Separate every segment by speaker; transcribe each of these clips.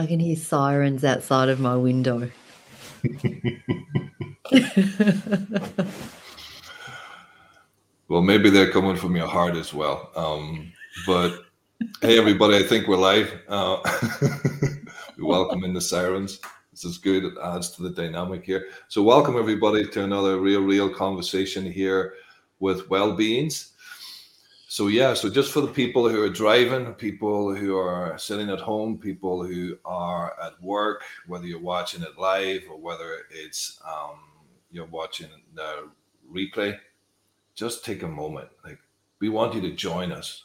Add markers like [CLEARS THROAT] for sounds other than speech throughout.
Speaker 1: I can hear sirens outside of my window. [LAUGHS]
Speaker 2: well, maybe they're coming from your heart as well. Um, but hey, everybody, I think we're live. Uh, [LAUGHS] we welcome in the sirens. This is good. It adds to the dynamic here. So, welcome everybody to another real, real conversation here with well beings. So yeah, so just for the people who are driving, people who are sitting at home, people who are at work, whether you're watching it live or whether it's um, you're watching the replay, just take a moment. Like we want you to join us.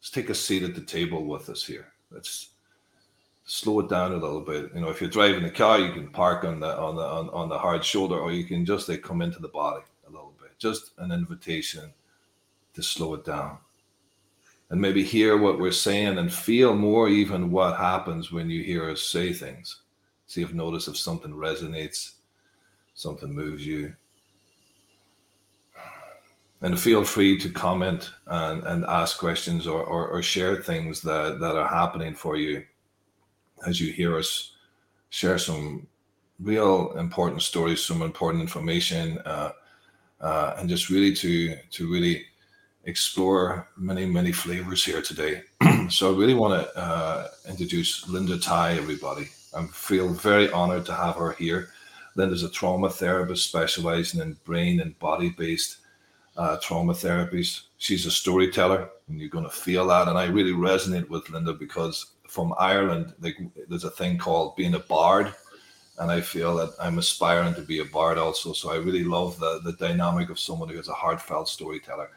Speaker 2: Let's take a seat at the table with us here. Let's slow it down a little bit. You know, if you're driving the car, you can park on the on the on, on the hard shoulder, or you can just like come into the body a little bit. Just an invitation to slow it down and maybe hear what we're saying and feel more even what happens when you hear us say things. See if notice if something resonates, something moves you. And feel free to comment and, and ask questions or, or, or share things that, that are happening for you as you hear us share some real important stories, some important information, uh, uh, and just really to to really explore many, many flavors here today. [CLEARS THROAT] so I really want to uh, introduce Linda Thai, everybody. I feel very honored to have her here. Linda's a trauma therapist specializing in brain and body based uh, trauma therapies. She's a storyteller, and you're going to feel that. And I really resonate with Linda because from Ireland, like, there's a thing called being a bard. And I feel that I'm aspiring to be a bard also. So I really love the, the dynamic of someone who is a heartfelt storyteller.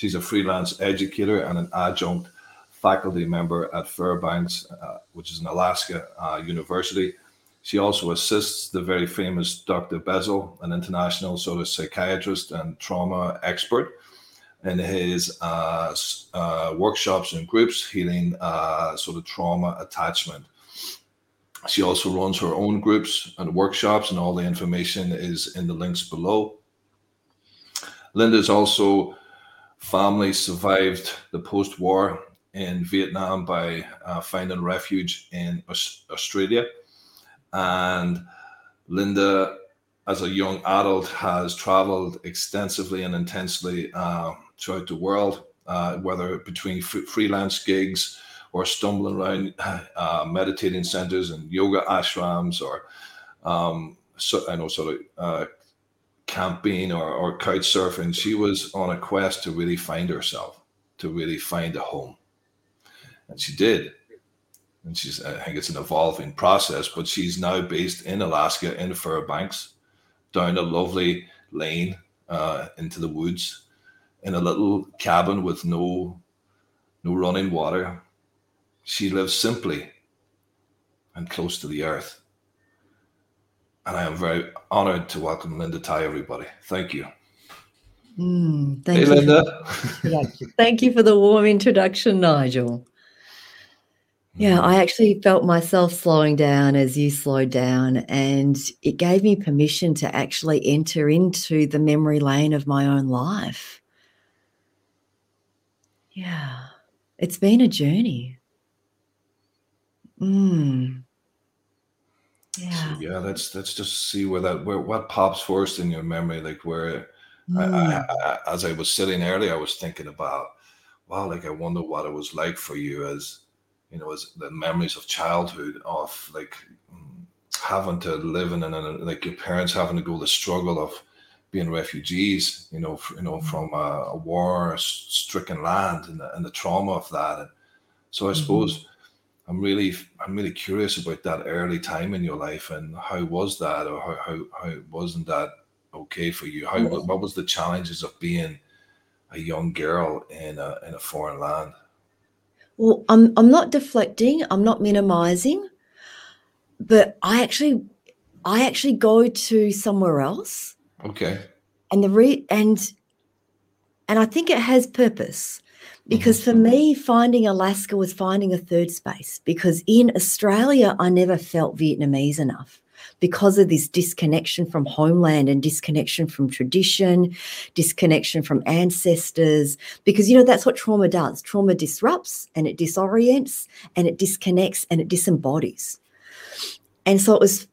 Speaker 2: She's a freelance educator and an adjunct faculty member at Fairbanks, uh, which is an Alaska uh, university. She also assists the very famous Dr. Bessel, an international sort of psychiatrist and trauma expert, in his uh, uh workshops and groups healing uh, sort of trauma attachment. She also runs her own groups and workshops, and all the information is in the links below. Linda is also family survived the post war in Vietnam by uh, finding refuge in Australia. And Linda, as a young adult, has traveled extensively and intensely uh, throughout the world, uh, whether between f- freelance gigs or stumbling around uh, meditating centers and yoga ashrams or um, so, I know sort of uh, camping or, or couch surfing. She was on a quest to really find herself, to really find a home. And she did. And she's, I think it's an evolving process, but she's now based in Alaska, in Fairbanks, down a lovely lane uh, into the woods, in a little cabin with no, no running water. She lives simply and close to the earth and I am very honored to welcome Linda Thai, everybody. Thank you.
Speaker 1: Mm, thank
Speaker 2: hey,
Speaker 1: you.
Speaker 2: Linda.
Speaker 1: thank you for the warm introduction, Nigel. Yeah, I actually felt myself slowing down as you slowed down, and it gave me permission to actually enter into the memory lane of my own life. Yeah, it's been a journey. Mm.
Speaker 2: Yeah. So, yeah, let's let's just see where that where what pops first in your memory, like where mm. I, I, I, as I was sitting earlier, I was thinking about, wow, like I wonder what it was like for you as you know, as the memories of childhood of like having to live in and like your parents having to go the struggle of being refugees, you know, you know, mm. from a, a war-stricken land and the, and the trauma of that. And so I mm-hmm. suppose I'm really I'm really curious about that early time in your life and how was that or how how, how wasn't that okay for you? How what was the challenges of being a young girl in a in a foreign land?
Speaker 1: Well, I'm I'm not deflecting, I'm not minimizing, but I actually I actually go to somewhere else.
Speaker 2: Okay.
Speaker 1: And the re and and I think it has purpose because mm-hmm. for me, finding Alaska was finding a third space because in Australia, I never felt Vietnamese enough because of this disconnection from homeland and disconnection from tradition, disconnection from ancestors. Because, you know, that's what trauma does trauma disrupts and it disorients and it disconnects and it disembodies. And so it was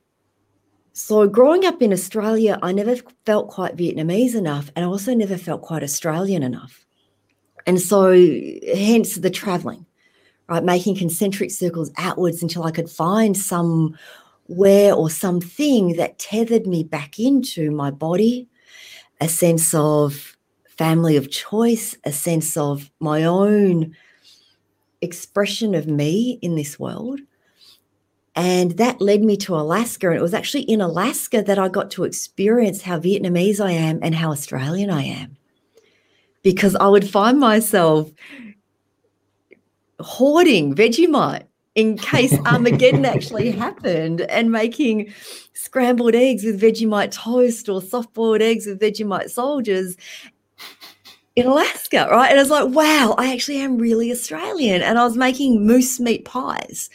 Speaker 1: so growing up in Australia, I never felt quite Vietnamese enough, and I also never felt quite Australian enough. And so, hence the traveling, right? Making concentric circles outwards until I could find somewhere or something that tethered me back into my body, a sense of family of choice, a sense of my own expression of me in this world. And that led me to Alaska. And it was actually in Alaska that I got to experience how Vietnamese I am and how Australian I am. Because I would find myself hoarding Vegemite in case [LAUGHS] Armageddon actually happened and making scrambled eggs with Vegemite toast or soft boiled eggs with Vegemite soldiers in Alaska, right? And I was like, wow, I actually am really Australian. And I was making moose meat pies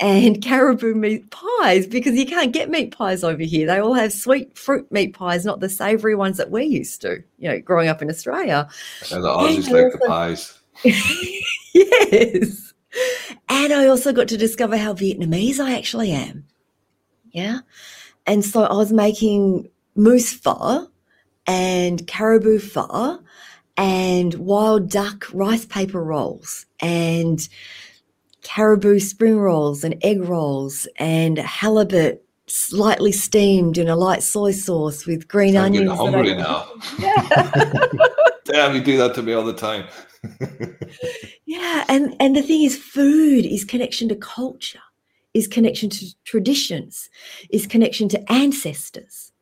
Speaker 1: and [LAUGHS] caribou meat pies because you can't get meat pies over here. They all have sweet fruit meat pies, not the savory ones that we're used to, you know, growing up in Australia.
Speaker 2: And the Aussies like the pies. [LAUGHS]
Speaker 1: yes. And I also got to discover how Vietnamese I actually am. Yeah. And so I was making moose pho and caribou pho and wild duck rice paper rolls and caribou spring rolls and egg rolls and halibut slightly steamed in a light soy sauce with green I'm onions.
Speaker 2: I'm hungry now. [LAUGHS] Yeah. Damn, you do that to me all the time. [LAUGHS]
Speaker 1: yeah, and and the thing is, food is connection to culture, is connection to traditions, is connection to ancestors,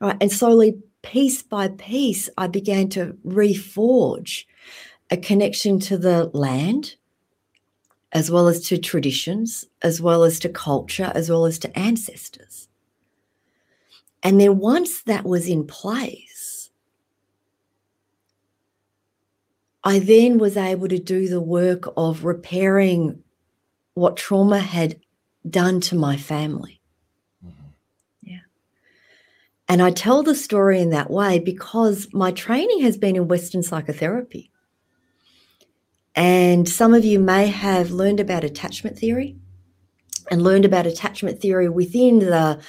Speaker 1: right? And slowly, piece by piece, I began to reforge a connection to the land, as well as to traditions, as well as to culture, as well as to ancestors. And then once that was in place, I then was able to do the work of repairing what trauma had done to my family. Mm-hmm. Yeah. And I tell the story in that way because my training has been in Western psychotherapy. And some of you may have learned about attachment theory and learned about attachment theory within the,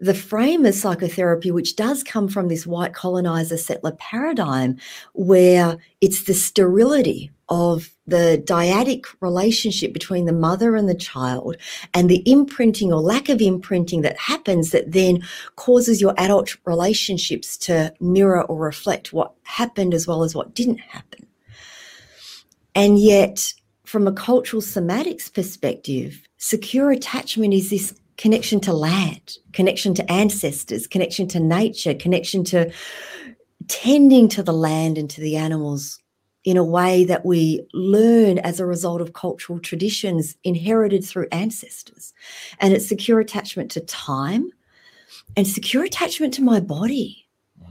Speaker 1: the frame of psychotherapy, which does come from this white colonizer settler paradigm, where it's the sterility of the dyadic relationship between the mother and the child and the imprinting or lack of imprinting that happens that then causes your adult relationships to mirror or reflect what happened as well as what didn't happen. And yet, from a cultural somatics perspective, secure attachment is this connection to land, connection to ancestors, connection to nature, connection to tending to the land and to the animals in a way that we learn as a result of cultural traditions inherited through ancestors. And it's secure attachment to time and secure attachment to my body, mm.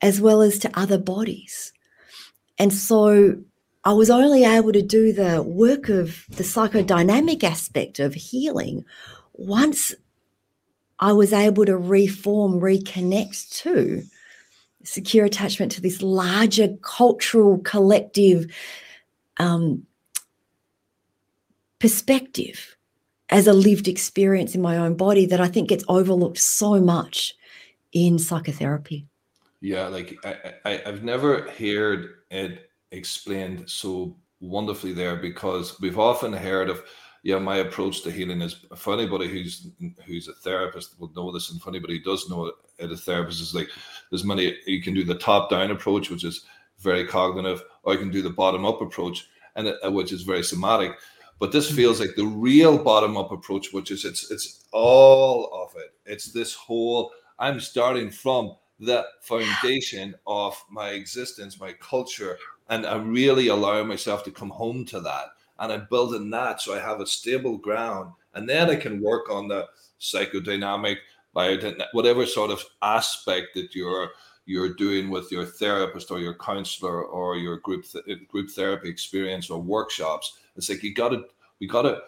Speaker 1: as well as to other bodies. And so I was only able to do the work of the psychodynamic aspect of healing once I was able to reform, reconnect to secure attachment to this larger cultural collective um, perspective as a lived experience in my own body that I think gets overlooked so much in psychotherapy.
Speaker 2: Yeah, like I, I I've never heard it explained so wonderfully there because we've often heard of yeah my approach to healing is for anybody who's who's a therapist will know this and for anybody who does know it a therapist is like there's many you can do the top down approach which is very cognitive or you can do the bottom up approach and it, which is very somatic. But this feels mm-hmm. like the real bottom up approach which is it's it's all of it. It's this whole i'm starting from the foundation of my existence, my culture, and I really allow myself to come home to that. And I'm building that so I have a stable ground, and then I can work on the psychodynamic, whatever sort of aspect that you're you're doing with your therapist or your counselor or your group th- group therapy experience or workshops. It's like you got to we got to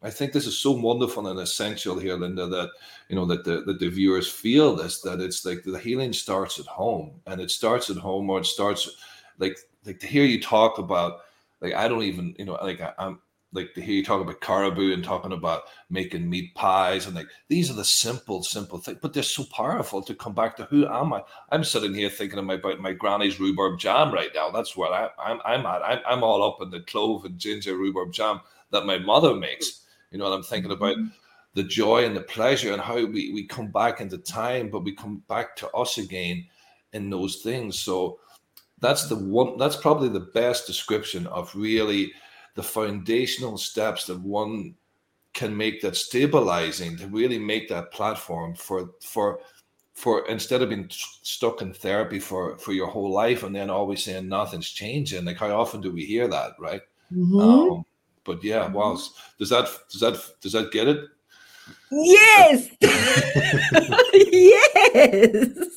Speaker 2: I think this is so wonderful and essential here, Linda, that you know that the that the viewers feel this, that it's like the healing starts at home. And it starts at home or it starts like like to hear you talk about like I don't even, you know, like I, I'm like to hear you talk about caribou and talking about making meat pies and like these are the simple, simple things, but they're so powerful to come back to who am I? I'm sitting here thinking about my granny's rhubarb jam right now. That's where I, am I'm, I'm at. I'm, I'm all up in the clove and ginger rhubarb jam that my mother makes. You know, and I'm thinking about mm-hmm. the joy and the pleasure and how we, we come back into time, but we come back to us again in those things. So that's the one that's probably the best description of really the foundational steps that one can make that stabilizing to really make that platform for for for instead of being stuck in therapy for for your whole life and then always saying nothing's changing like how often do we hear that right mm-hmm. um, but yeah well does that does that does that get it
Speaker 1: yes [LAUGHS] yes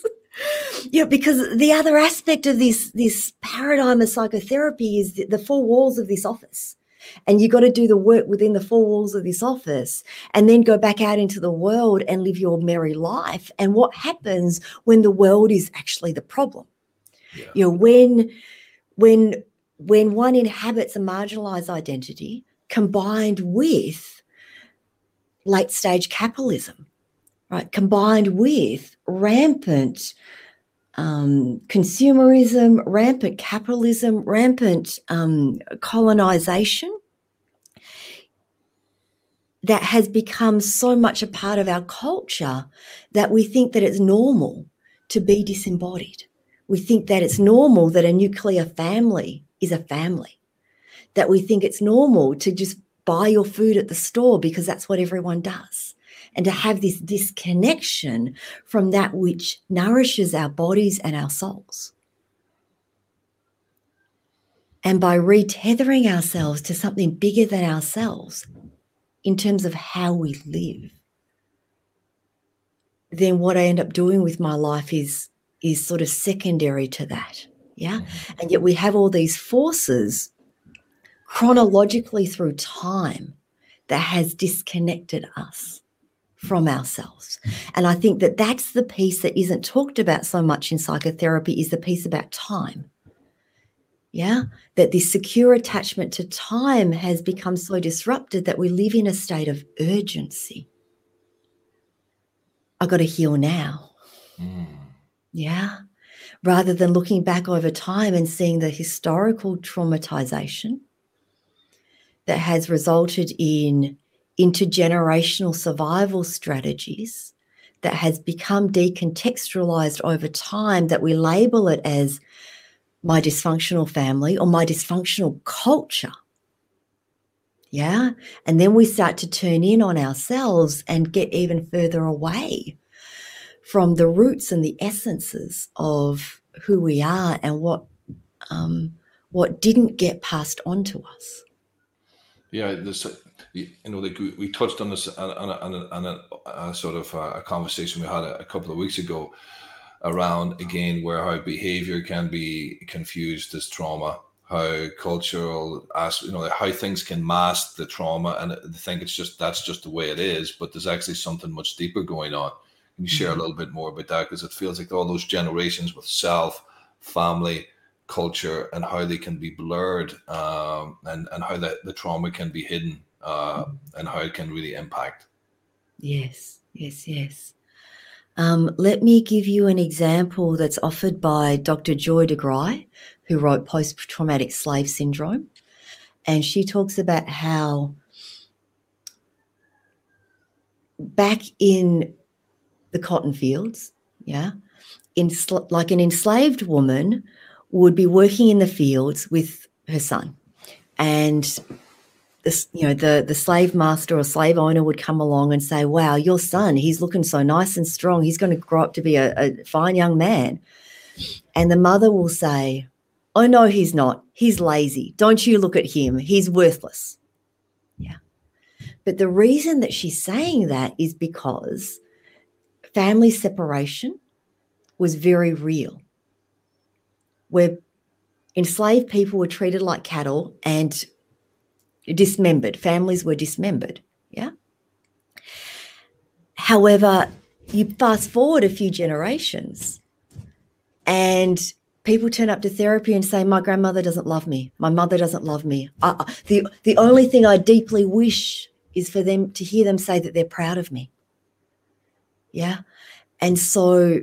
Speaker 1: yeah, because the other aspect of this this paradigm of psychotherapy is the, the four walls of this office. And you got to do the work within the four walls of this office and then go back out into the world and live your merry life. And what happens when the world is actually the problem? Yeah. You know, when when when one inhabits a marginalized identity combined with late stage capitalism, right? Combined with rampant um, consumerism, rampant capitalism, rampant um, colonization that has become so much a part of our culture that we think that it's normal to be disembodied. We think that it's normal that a nuclear family is a family, that we think it's normal to just buy your food at the store because that's what everyone does and to have this disconnection from that which nourishes our bodies and our souls. And by retethering ourselves to something bigger than ourselves in terms of how we live, then what I end up doing with my life is, is sort of secondary to that. Yeah. Mm-hmm. And yet we have all these forces chronologically through time that has disconnected us from ourselves. And I think that that's the piece that isn't talked about so much in psychotherapy is the piece about time. Yeah, that this secure attachment to time has become so disrupted that we live in a state of urgency. I got to heal now. Mm. Yeah. Rather than looking back over time and seeing the historical traumatization that has resulted in intergenerational survival strategies that has become decontextualized over time that we label it as my dysfunctional family or my dysfunctional culture. Yeah. And then we start to turn in on ourselves and get even further away from the roots and the essences of who we are and what um, what didn't get passed on to us.
Speaker 2: Yeah, this you know, like we, touched on this on, a, on, a, on a, a, sort of a, conversation we had a, couple of weeks ago around again where how behavior can be confused as trauma, how cultural, as you know, how things can mask the trauma, and think it's just that's just the way it is, but there's actually something much deeper going on. Can you share a mm-hmm. little bit more about that? Because it feels like all those generations with self, family, culture, and how they can be blurred, um, and and how that the trauma can be hidden uh, and how it can really impact.
Speaker 1: Yes, yes, yes. Um, let me give you an example that's offered by Dr. Joy DeGruy, who wrote Post Traumatic Slave Syndrome. And she talks about how back in the cotton fields, yeah, in, like an enslaved woman would be working in the fields with her son. And this, you know, the the slave master or slave owner would come along and say, "Wow, your son, he's looking so nice and strong. He's going to grow up to be a, a fine young man." And the mother will say, "Oh no, he's not. He's lazy. Don't you look at him. He's worthless." Yeah. But the reason that she's saying that is because family separation was very real. Where enslaved people were treated like cattle and dismembered, families were dismembered. Yeah. However, you fast forward a few generations and people turn up to therapy and say, "My grandmother doesn't love me. My mother doesn't love me." I, the the only thing I deeply wish is for them to hear them say that they're proud of me. Yeah, and so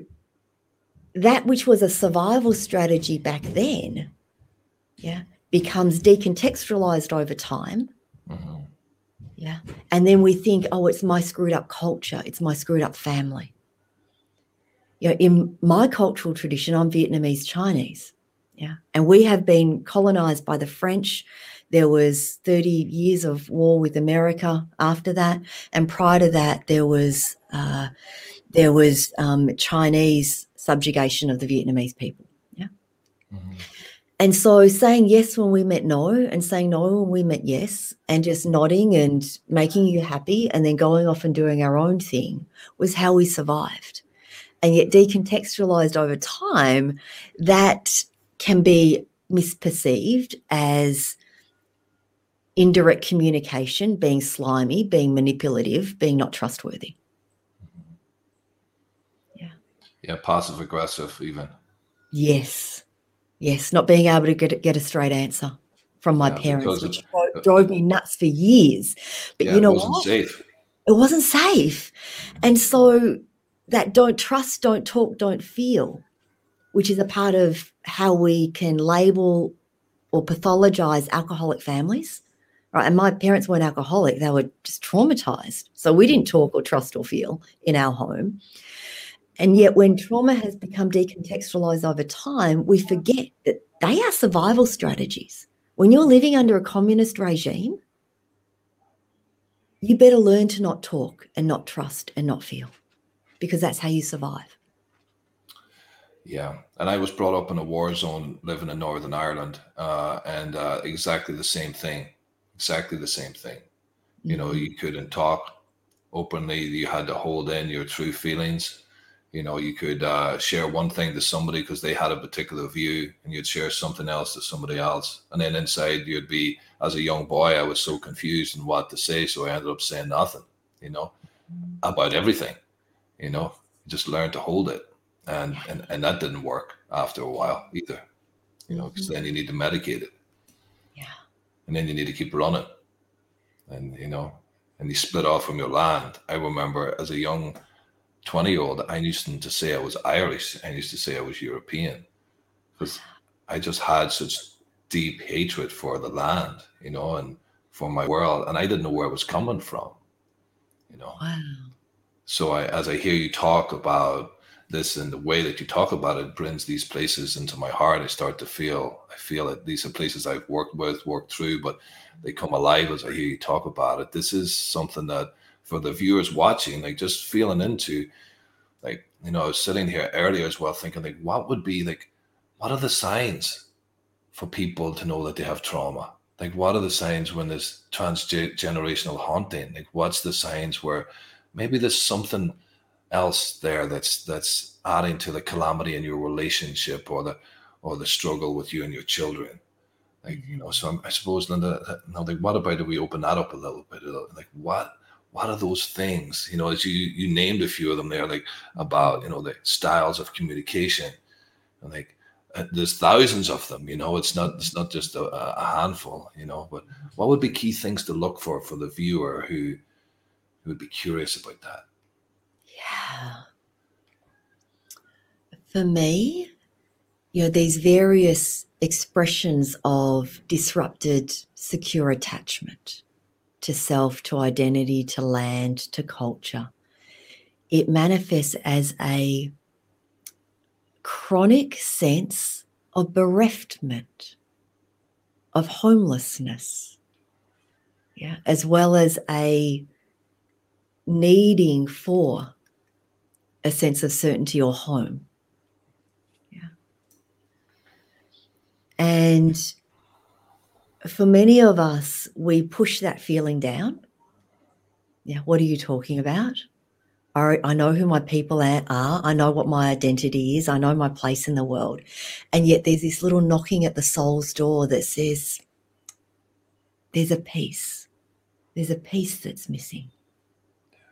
Speaker 1: that which was a survival strategy back then, yeah, becomes decontextualized over time. Mm-hmm. Yeah, and then we think, "Oh, it's my screwed up culture. It's my screwed up family." you know, in my cultural tradition, I'm Vietnamese Chinese. Yeah. And we have been colonized by the French. There was 30 years of war with America after that. And prior to that, there was uh, there was um, Chinese subjugation of the Vietnamese people. Yeah. Mm-hmm. And so saying yes when we met no and saying no when we met yes and just nodding and making you happy and then going off and doing our own thing was how we survived and yet decontextualized over time, that can be misperceived as indirect communication, being slimy, being manipulative, being not trustworthy. Yeah.
Speaker 2: Yeah, passive aggressive, even.
Speaker 1: Yes. Yes. Not being able to get, get a straight answer from my yeah, parents, which it, drove uh, me nuts for years. But yeah, you know
Speaker 2: it wasn't
Speaker 1: what?
Speaker 2: safe.
Speaker 1: It wasn't safe. And so that don't trust, don't talk, don't feel, which is a part of how we can label or pathologize alcoholic families. Right. And my parents weren't alcoholic, they were just traumatized. So we didn't talk or trust or feel in our home. And yet, when trauma has become decontextualized over time, we forget that they are survival strategies. When you're living under a communist regime, you better learn to not talk and not trust and not feel because that's how you survive.
Speaker 2: Yeah, and I was brought up in a war zone, living in Northern Ireland, uh, and uh, exactly the same thing. Exactly the same thing. You know, mm-hmm. you couldn't talk openly. You had to hold in your true feelings. You know, you could uh, share one thing to somebody because they had a particular view, and you'd share something else to somebody else. And then inside, you'd be, as a young boy, I was so confused in what to say, so I ended up saying nothing. You know, about everything you know, just learn to hold it. And, and, and that didn't work after a while either, you know, because mm-hmm. then you need to medicate it.
Speaker 1: Yeah.
Speaker 2: And then you need to keep running. And, you know, and you split off from your land. I remember as a young 20 year old, I used to say I was Irish. I used to say I was European because I just had such deep hatred for the land, you know, and for my world. And I didn't know where it was coming from, you know.
Speaker 1: Wow.
Speaker 2: So I, as I hear you talk about this and the way that you talk about it brings these places into my heart. I start to feel, I feel that these are places I've worked with, worked through, but they come alive as I hear you talk about it. This is something that for the viewers watching, like just feeling into, like, you know, I was sitting here earlier as well, thinking like, what would be like, what are the signs for people to know that they have trauma? Like, what are the signs when there's transgenerational haunting? Like, what's the signs where maybe there's something else there that's that's adding to the calamity in your relationship or the or the struggle with you and your children like you mm-hmm. know so I'm, i suppose linda now like what about if we open that up a little bit like what what are those things you know as you you named a few of them there like about you know the styles of communication and like uh, there's thousands of them you know it's not it's not just a, a handful you know but what would be key things to look for for the viewer who who would be curious about that.
Speaker 1: Yeah. For me, you know, these various expressions of disrupted secure attachment to self, to identity, to land, to culture. It manifests as a chronic sense of bereftment, of homelessness, yeah, as well as a needing for a sense of certainty or home. Yeah. And for many of us, we push that feeling down. Yeah, what are you talking about? I I know who my people are. I know what my identity is. I know my place in the world. And yet there's this little knocking at the soul's door that says, there's a piece. There's a piece that's missing.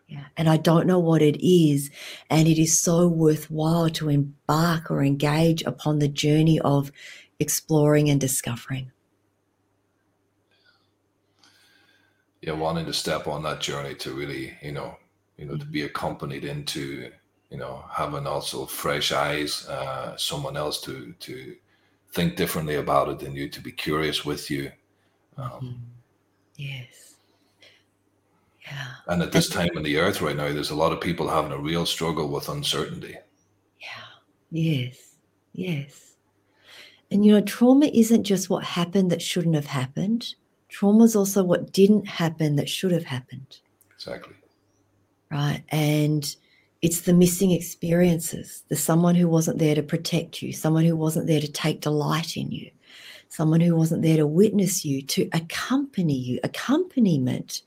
Speaker 1: Yeah. And I don't know what it is. And it is so worthwhile to embark or engage upon the journey of exploring and discovering.
Speaker 2: Yeah, wanting to step on that journey to really, you know, you know, to be accompanied into, you know, having also fresh eyes, uh, someone else to to think differently about it than you, to be curious with you. Um,
Speaker 1: mm-hmm. Yes. Yeah.
Speaker 2: And at this time in the earth right now, there's a lot of people having a real struggle with uncertainty.
Speaker 1: Yeah. Yes. Yes. And you know, trauma isn't just what happened that shouldn't have happened. Trauma is also what didn't happen that should have happened.
Speaker 2: Exactly.
Speaker 1: Right. And it's the missing experiences, the someone who wasn't there to protect you, someone who wasn't there to take delight in you, someone who wasn't there to witness you, to accompany you. Accompaniment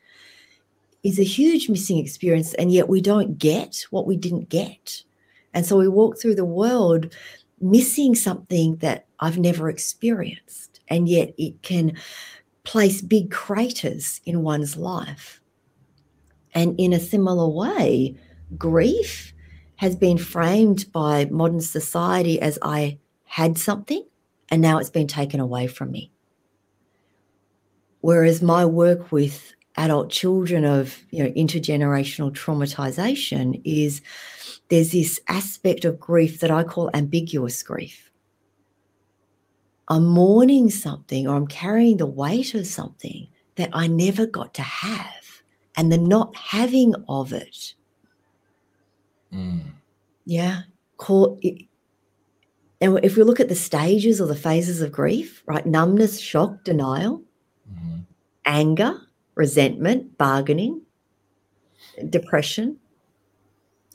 Speaker 1: is a huge missing experience, and yet we don't get what we didn't get. And so we walk through the world missing something that I've never experienced, and yet it can place big craters in one's life. And in a similar way, grief has been framed by modern society as I had something and now it's been taken away from me. Whereas my work with adult children of you know intergenerational traumatization is there's this aspect of grief that I call ambiguous grief. I'm mourning something or I'm carrying the weight of something that I never got to have. And the not having of it.
Speaker 2: Mm.
Speaker 1: Yeah. Call it, and if we look at the stages or the phases of grief, right? Numbness, shock, denial, mm-hmm. anger, resentment, bargaining, depression,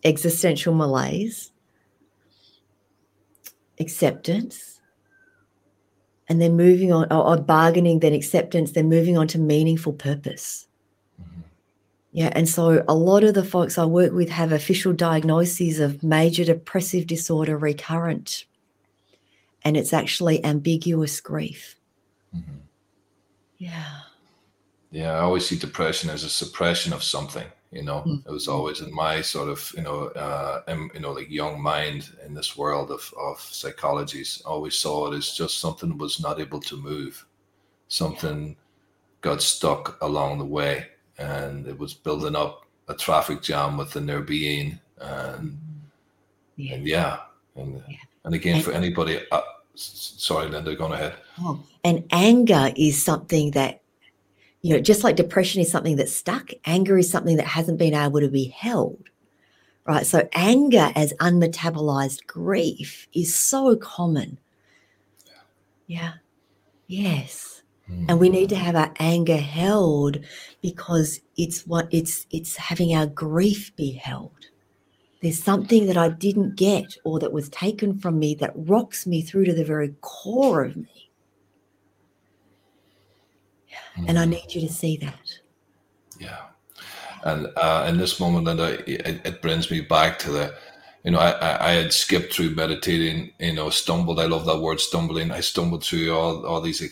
Speaker 1: existential malaise, acceptance, and then moving on, or, or bargaining, then acceptance, then moving on to meaningful purpose. Mm-hmm. Yeah, and so a lot of the folks I work with have official diagnoses of major depressive disorder recurrent, and it's actually ambiguous grief. Mm-hmm. Yeah
Speaker 2: yeah, I always see depression as a suppression of something. You know, mm-hmm. it was always in my sort of you know, uh, you know, like young mind in this world of of psychologies. Always saw it as just something was not able to move, something got stuck along the way, and it was building up a traffic jam within their being, and yeah, and yeah, and, yeah. and again and, for anybody. Uh, sorry, Linda, go ahead.
Speaker 1: Oh, and anger is something that you know, just like depression is something that's stuck, anger is something that hasn't been able to be held. Right. So, anger as unmetabolized grief is so common. Yeah. Yes. Mm. And we need to have our anger held because it's what it's it's having our grief be held. There's something that I didn't get or that was taken from me that rocks me through to the very core of me. Mm. And I need you to see that.
Speaker 2: Yeah. And uh, in this moment, Linda, it, it, brings me back to the, you know, I, I had skipped through meditating, you know, stumbled. I love that word stumbling. I stumbled through all, all these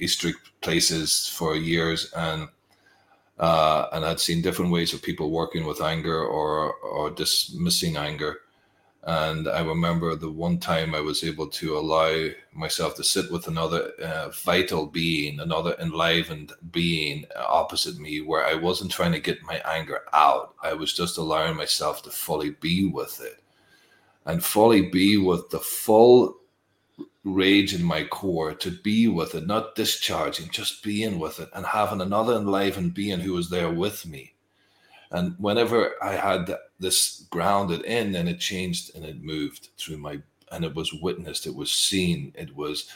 Speaker 2: esoteric places for years and, uh, and I'd seen different ways of people working with anger or, or dismissing anger. And I remember the one time I was able to allow myself to sit with another uh, vital being, another enlivened being opposite me, where I wasn't trying to get my anger out. I was just allowing myself to fully be with it and fully be with the full rage in my core, to be with it, not discharging, just being with it and having another enlivened being who was there with me and whenever I had this grounded in, then it changed and it moved through my, and it was witnessed, it was seen, it was,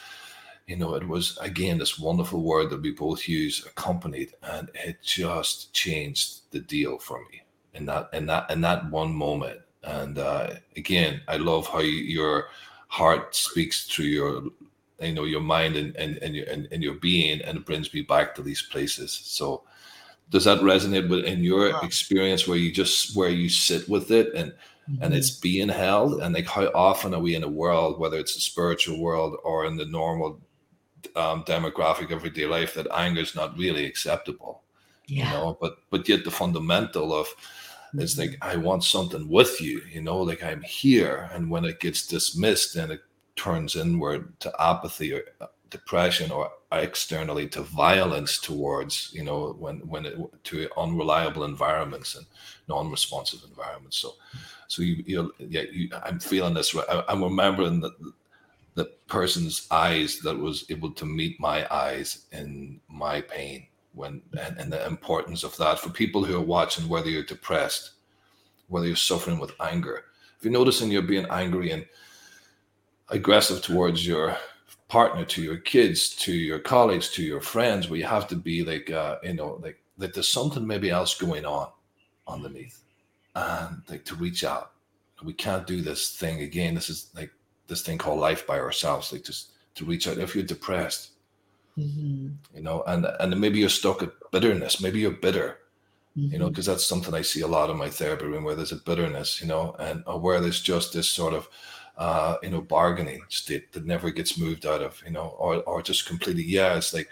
Speaker 2: you know, it was again this wonderful word that we both use, accompanied, and it just changed the deal for me in that in that in that one moment. And uh, again, I love how your heart speaks through your you know your mind and and and your and, and your being and it brings me back to these places so does that resonate with in your experience where you just where you sit with it and mm-hmm. and it's being held? And like how often are we in a world whether it's a spiritual world or in the normal um, demographic everyday life that anger is not really acceptable
Speaker 1: yeah.
Speaker 2: you know? But but yet the fundamental of it's like i want something with you you know? Like i'm here. And when it gets dismissed then it turns inward to apathy or depression or externally to violence towards you know when when it to unreliable environments and non-responsive environments. So so you you yeah you, i'm feeling this I, i'm remembering that the person's eyes that was able to meet my eyes in my pain when and, and the importance of that for people who are watching whether you're depressed whether you're suffering with anger. If you're noticing you're being angry and aggressive towards your partner to your kids to your colleagues to your friends where you have to be like uh, you know like that there's something maybe else going on underneath and like to reach out we can't do this thing again this is like this thing called life by ourselves like just to reach out if you're depressed mm-hmm. you know and and maybe you're stuck at bitterness maybe you're bitter mm-hmm. you know because mm-hmm. that's something i see a lot in my therapy room where there's a bitterness you know and where there's just this sort of uh, you know, bargaining state that never gets moved out of, you know, or, or just completely, yeah, it's like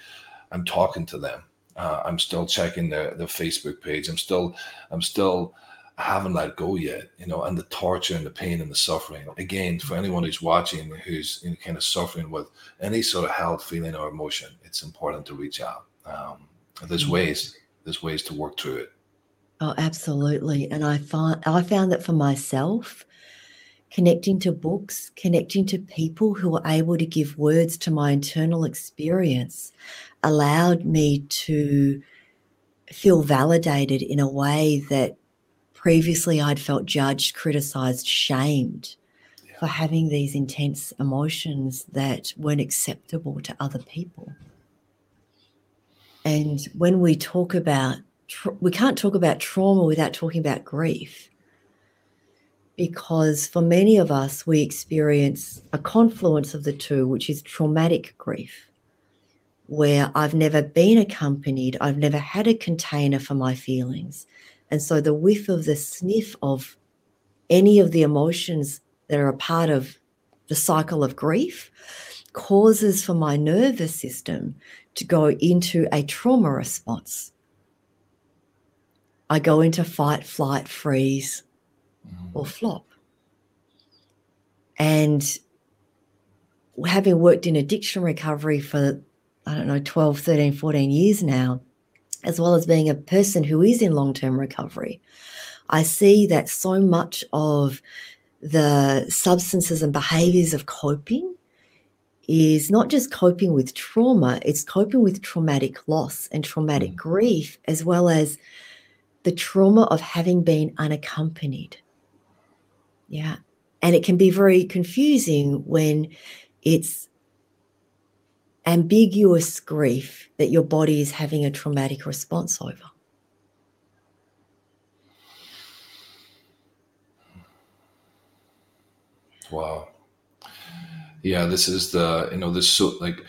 Speaker 2: I'm talking to them. Uh, I'm still checking their, their Facebook page. I'm still, I'm still, I haven't let go yet, you know, and the torture and the pain and the suffering. Again, for anyone who's watching who's you know, kind of suffering with any sort of health, feeling, or emotion, it's important to reach out. Um, there's mm-hmm. ways, there's ways to work through it.
Speaker 1: Oh, absolutely. And I find I found that for myself, connecting to books, connecting to people who were able to give words to my internal experience allowed me to feel validated in a way that previously I'd felt judged, criticized, shamed yeah. for having these intense emotions that weren't acceptable to other people. And when we talk about, we can't talk about trauma without talking about grief because for many of us, we experience a confluence of the two, which is traumatic grief, where I've never been accompanied, I've never had a container for my feelings. And so the whiff of the sniff of any of the emotions that are a part of the cycle of grief causes for my nervous system to go into a trauma response. I go into fight, flight, freeze, or flop. And having worked in addiction recovery for, I don't know, 12, 13, 14 years now, as well as being a person who is in long term recovery, I see that so much of the substances and behaviors of coping is not just coping with trauma, it's coping with traumatic loss and traumatic mm. grief, as well as the trauma of having been unaccompanied. Yeah. And it can be very confusing when it's ambiguous grief that your body is having a traumatic response over.
Speaker 2: Wow. Yeah, this is the, you know, this so like,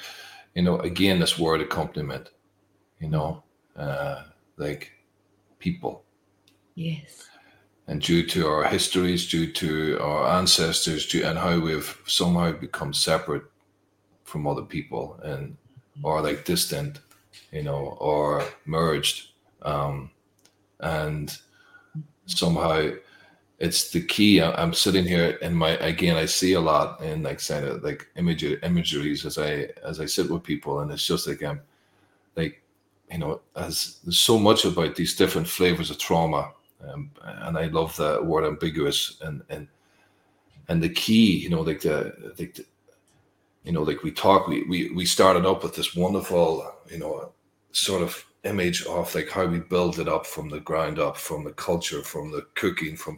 Speaker 2: you know, again, this word accompaniment, you know, uh, like people.
Speaker 1: Yes
Speaker 2: and due to our histories, due to our ancestors, due, and how we've somehow become separate from other people and or like distant, you know, or merged, um, and somehow it's the key. I'm sitting here in my again. I see a lot in like kind of like imagery imageries as I as I sit with people, and it's just like I'm like you know as there's so much about these different flavors of trauma um, and I love the word ambiguous and and and the key, you know, like the like the, you know, like we talk, we we we started up with this wonderful, you know, sort of image of like how we build it up from the ground up, from the culture, from the cooking, from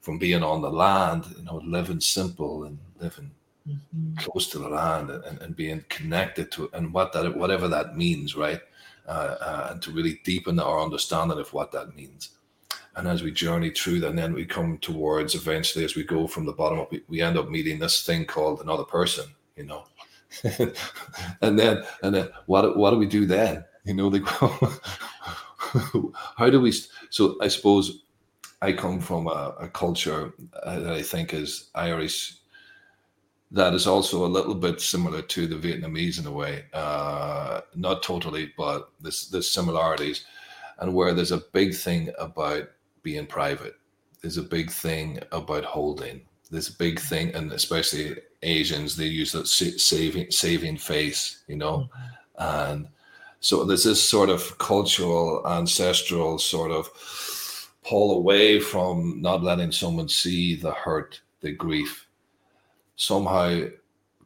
Speaker 2: from being on the land, you know, living simple and living mm-hmm. close to the land and, and being connected to and what that whatever that means, right? Uh, uh, and to really deepen our understanding of what that means and as we journey through that, and then we come towards eventually as we go from the bottom up, we, we end up meeting this thing called another person, you know. [LAUGHS] and then and then what what do we do then? You know, like [LAUGHS] how do we so I suppose I come from a, a culture uh, that I think is Irish that is also a little bit similar to the Vietnamese in a way. Uh, not totally, but there's, there's similarities. And where there's a big thing about being private. There's a big thing about holding. There's a big thing, and especially Asians, they use that saving saving face, you know, mm-hmm. and so there's this sort of cultural, ancestral sort of pull away from not letting someone see the hurt, the grief, somehow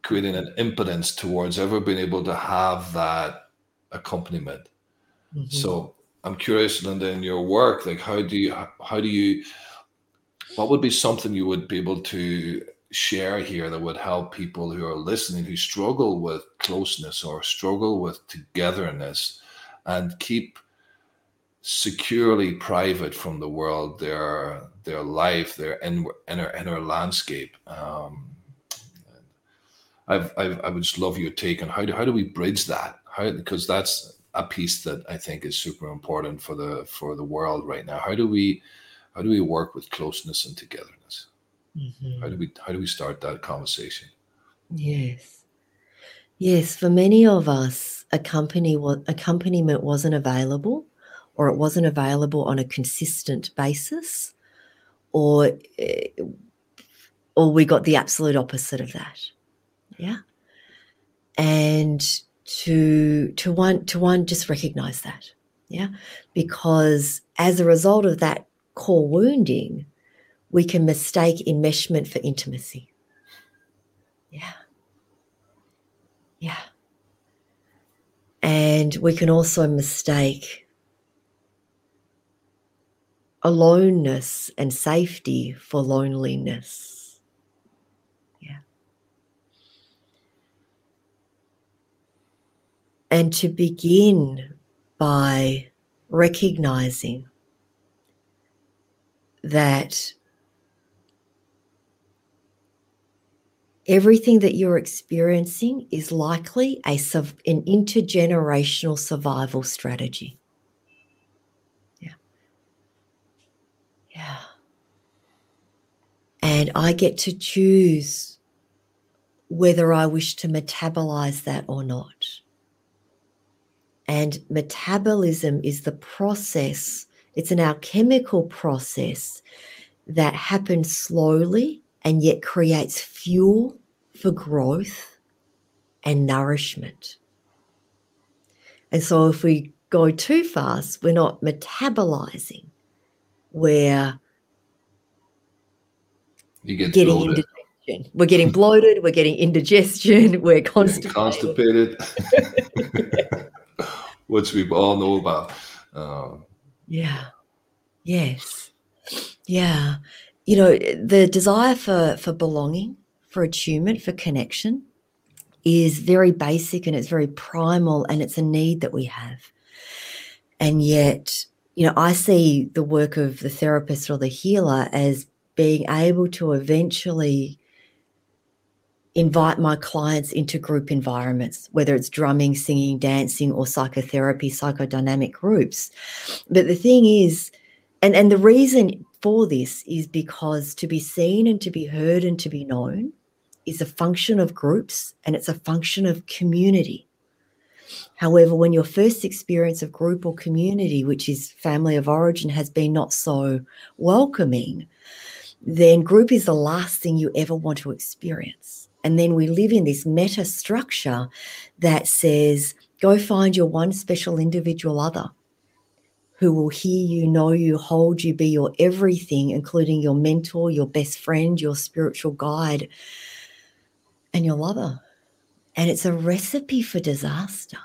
Speaker 2: creating an impotence towards ever being able to have that accompaniment. Mm-hmm. So I'm curious, Linda, in your work, like how do you how do you what would be something you would be able to share here that would help people who are listening who struggle with closeness or struggle with togetherness and keep securely private from the world their their life their inner inner, inner landscape? Um, I've, I've, i would just love your take on how do how do we bridge that? How because that's a piece that I think is super important for the for the world right now how do we how do we work with closeness and togetherness Mm-hmm. How do we how do we start that conversation?
Speaker 1: Yes. Yes, for many of us, accompany accompaniment wasn't available, or it wasn't available on a consistent basis, or eh, or we got the absolute opposite of that. Yeah, and to to one to one just recognize that, yeah, because as a result of that core wounding, we can mistake enmeshment for intimacy. Yeah. Yeah. And we can also mistake aloneness and safety for loneliness. Yeah. And to begin by recognizing that everything that you're experiencing is likely a sub, an intergenerational survival strategy. Yeah. Yeah. And I get to choose whether I wish to metabolize that or not. And metabolism is the process, it's an alchemical process that happens slowly and yet creates fuel for growth and nourishment. And so, if we go too fast, we're not metabolizing, we're
Speaker 2: you get
Speaker 1: getting bloated. indigestion. We're getting bloated, we're getting indigestion, [LAUGHS] we're constipated.
Speaker 2: constipated. [LAUGHS] Which we all know about.
Speaker 1: Uh, yeah. Yes. Yeah you know the desire for for belonging for attunement for connection is very basic and it's very primal and it's a need that we have and yet you know i see the work of the therapist or the healer as being able to eventually invite my clients into group environments, whether it's drumming, singing, dancing, or psychotherapy, psychodynamic groups. But the thing is, and, and the reason for this is because to be seen and to be heard and to be known is a function of groups and it's a function of community. However, when your first experience of group or community, which is family of origin, has been not so welcoming, then group is the last thing you ever want to experience. And then we live in this meta structure that says, go find your one special individual other who will hear you, know you, hold you, be your everything, including your mentor, your best friend, your spiritual guide, and your lover. And it's a recipe for disaster.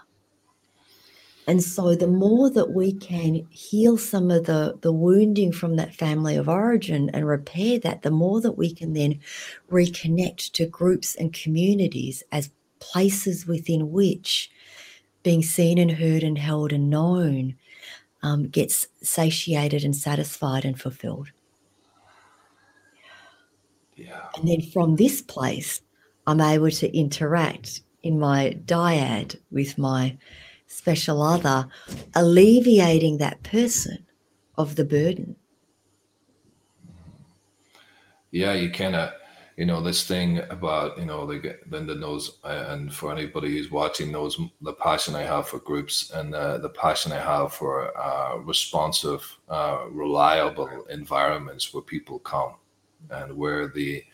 Speaker 1: And so the more that we can heal some of the, the wounding from that family of origin and repair that, the more that we can then reconnect to groups and communities as places within which being seen and heard and held and known um, gets satiated and satisfied and fulfilled.
Speaker 2: Yeah.
Speaker 1: And then from this place, I'm able to interact in my dyad with my special other, alleviating that person of the burden.
Speaker 2: Yeah, you kind of you know this thing about you know like Linda knows and for anybody who's watching knows the passion I have for groups and uh, the passion I have for uh, responsive, uh, reliable environments where people come and where they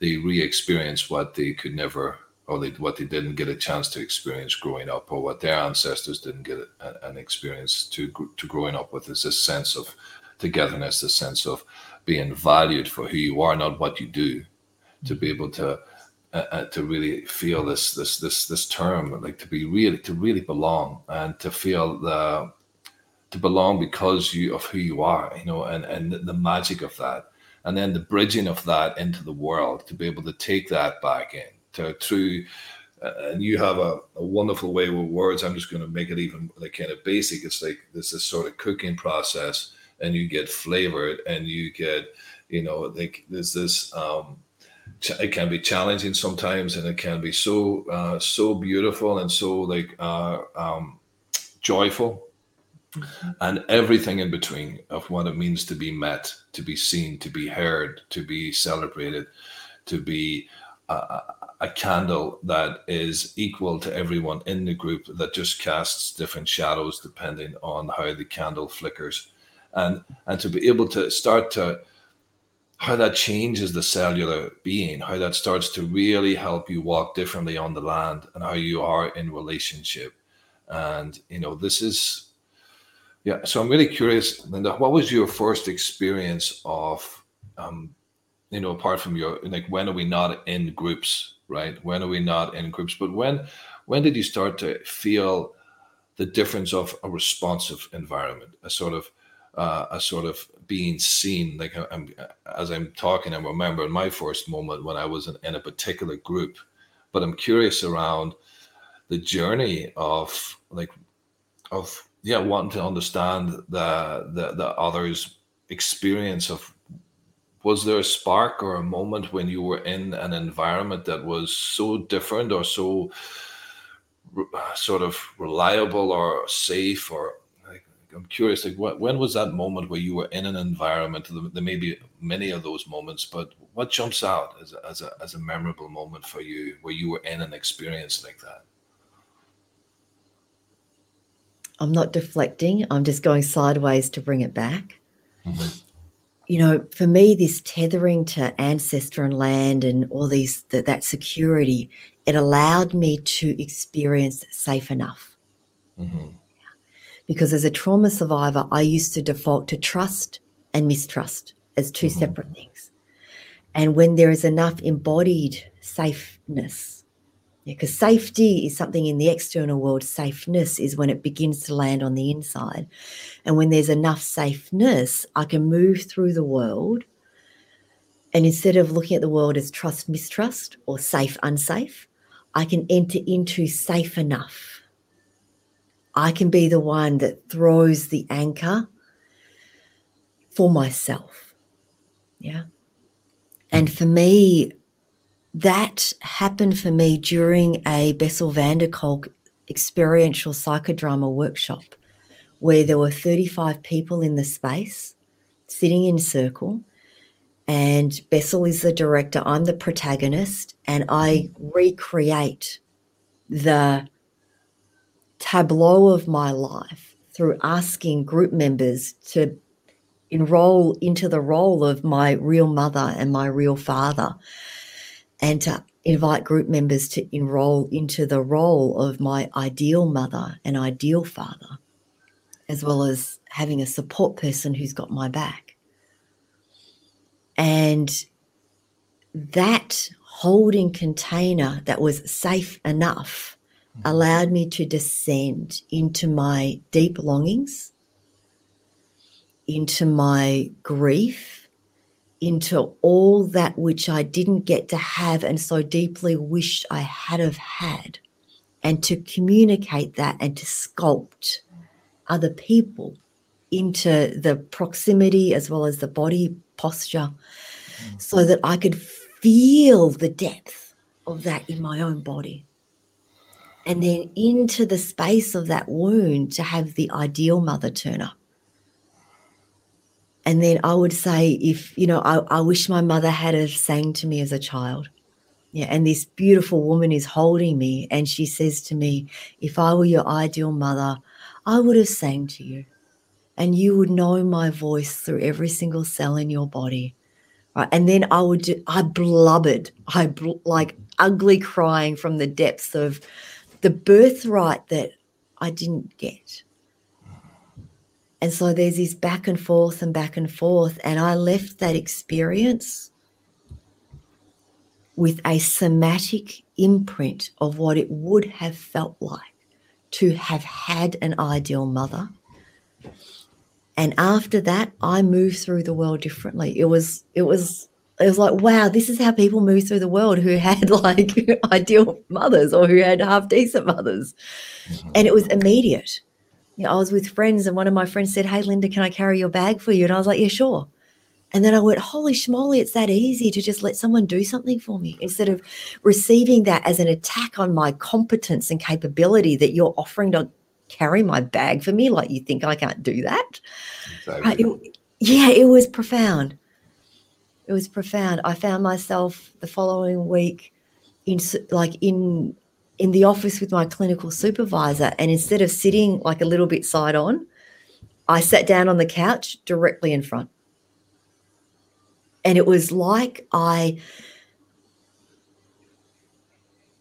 Speaker 2: they re-experience what they could never or they, what they didn't get a chance to experience growing up or what their ancestors didn't get an experience to to growing up with is this sense of togetherness, the sense of being valued for who you are, not what you do. To be able to uh, uh, to really feel this this this this term like to be really to really belong and to feel the to belong because you of who you are you know and and the magic of that. And then the bridging of that into the world to be able to take that back in to through uh, and you have a, a, wonderful way with words. I'm just going to make it even like kind of basic. It's like this is sort of cooking process and you get flavored and you get you know like there's this um it can be challenging sometimes and it can be so uh, so beautiful and so like uh, um, joyful. Mm-hmm. and everything in between of what it means to be met to be seen to be heard to be celebrated to be a, a candle that is equal to everyone in the group that just casts different shadows depending on how the candle flickers and and to be able to start to how that changes the cellular being, how that starts to really help you walk differently on the land and how you are in relationship. And, you know, this is, yeah. So I'm really curious, Linda, what was your first experience of, um, you know, apart from your, like, when are we not in groups, right? When are we not in groups? But when, when did you start to feel the difference of a responsive environment, a sort of, uh, a sort of being seen. Like I'm, as I'm talking, I remember my first moment when I was in, in a particular group, but I'm curious around the journey of like of yeah wanting to understand the the, the others experience of was there a spark or a moment when you were in an environment that was so different or so sort of reliable or safe or I'm curious, like, what, when was that moment where you were in an environment? There may be many of those moments, but what jumps out as a, as a, as a memorable moment for you where you were in an experience like that?
Speaker 1: I'm not deflecting, I'm just going sideways to bring it back. Mm-hmm. You know, for me, this tethering to ancestor and land and all these, that, that security, it allowed me to experience safe enough. Mm-hmm because as a trauma survivor, I used to default to trust and mistrust as 2 mm-hmm. separate things. And when there is enough embodied safeness, because safety is something in the external world, safeness is when it begins to land on the inside. And when there's enough safeness, I can move through the world. And instead of looking at the world as trust, mistrust, or safe, unsafe, I can enter into safe enough I can be the one that throws the anchor for myself. Yeah. And for me, that happened for me during a Bessel van der Kolk experiential psychodrama workshop where there were 35 people in the space sitting in circle. And Bessel is the director, I'm the protagonist, and I recreate the tableau of my life through asking group members to enroll into the role of my real mother and my real father and to invite group members to enroll into the role of my ideal mother and ideal father as well as having a support person who's got my back. And that holding container that was safe enough mm-hmm. allowed me to descend into my deep longings, into my grief, into all that which I didn't get to have and so deeply wished I had have had, and to communicate that and to sculpt other people into the proximity as well as the body posture mm. so that I could feel the depth of that in my own body and then into the space of that wound to have the ideal mother turn up And then I would say, if, you know, I, I wish my mother had have sang to me as a child. Yeah. And this beautiful woman is holding me and she says to me, if I were your ideal mother, I would have sang to you and you would know my voice through every single cell in your body. Right. And then I would, do, I blubbered, I bl- like ugly crying from the depths of the birthright that I didn't get. And so there's this back and forth and back and forth. And I left that experience with a somatic imprint of what it would have felt like to have had an ideal mother. And after that, I moved through the world differently. It was, it was, it was like, wow, this is how people move through the world who had [LAUGHS] like [LAUGHS] ideal mothers or who had half decent mothers. Mm-hmm. And it was immediate you know, I was with friends and one of my friends said, Hey, Linda, can I carry your bag for you? And I was like, Yeah, sure. And then I went, Holy schmoly, it's that easy to just let someone do something for me instead of receiving that as an attack on my competence and capability that you're offering to carry my bag for me. Like you think I can't do that. Exactly. Uh, it, yeah, it was profound. It was profound. I found myself the following week in like in in the office with my clinical supervisor. And instead of sitting like a little bit side on, I sat down on the couch directly in front. And it was like I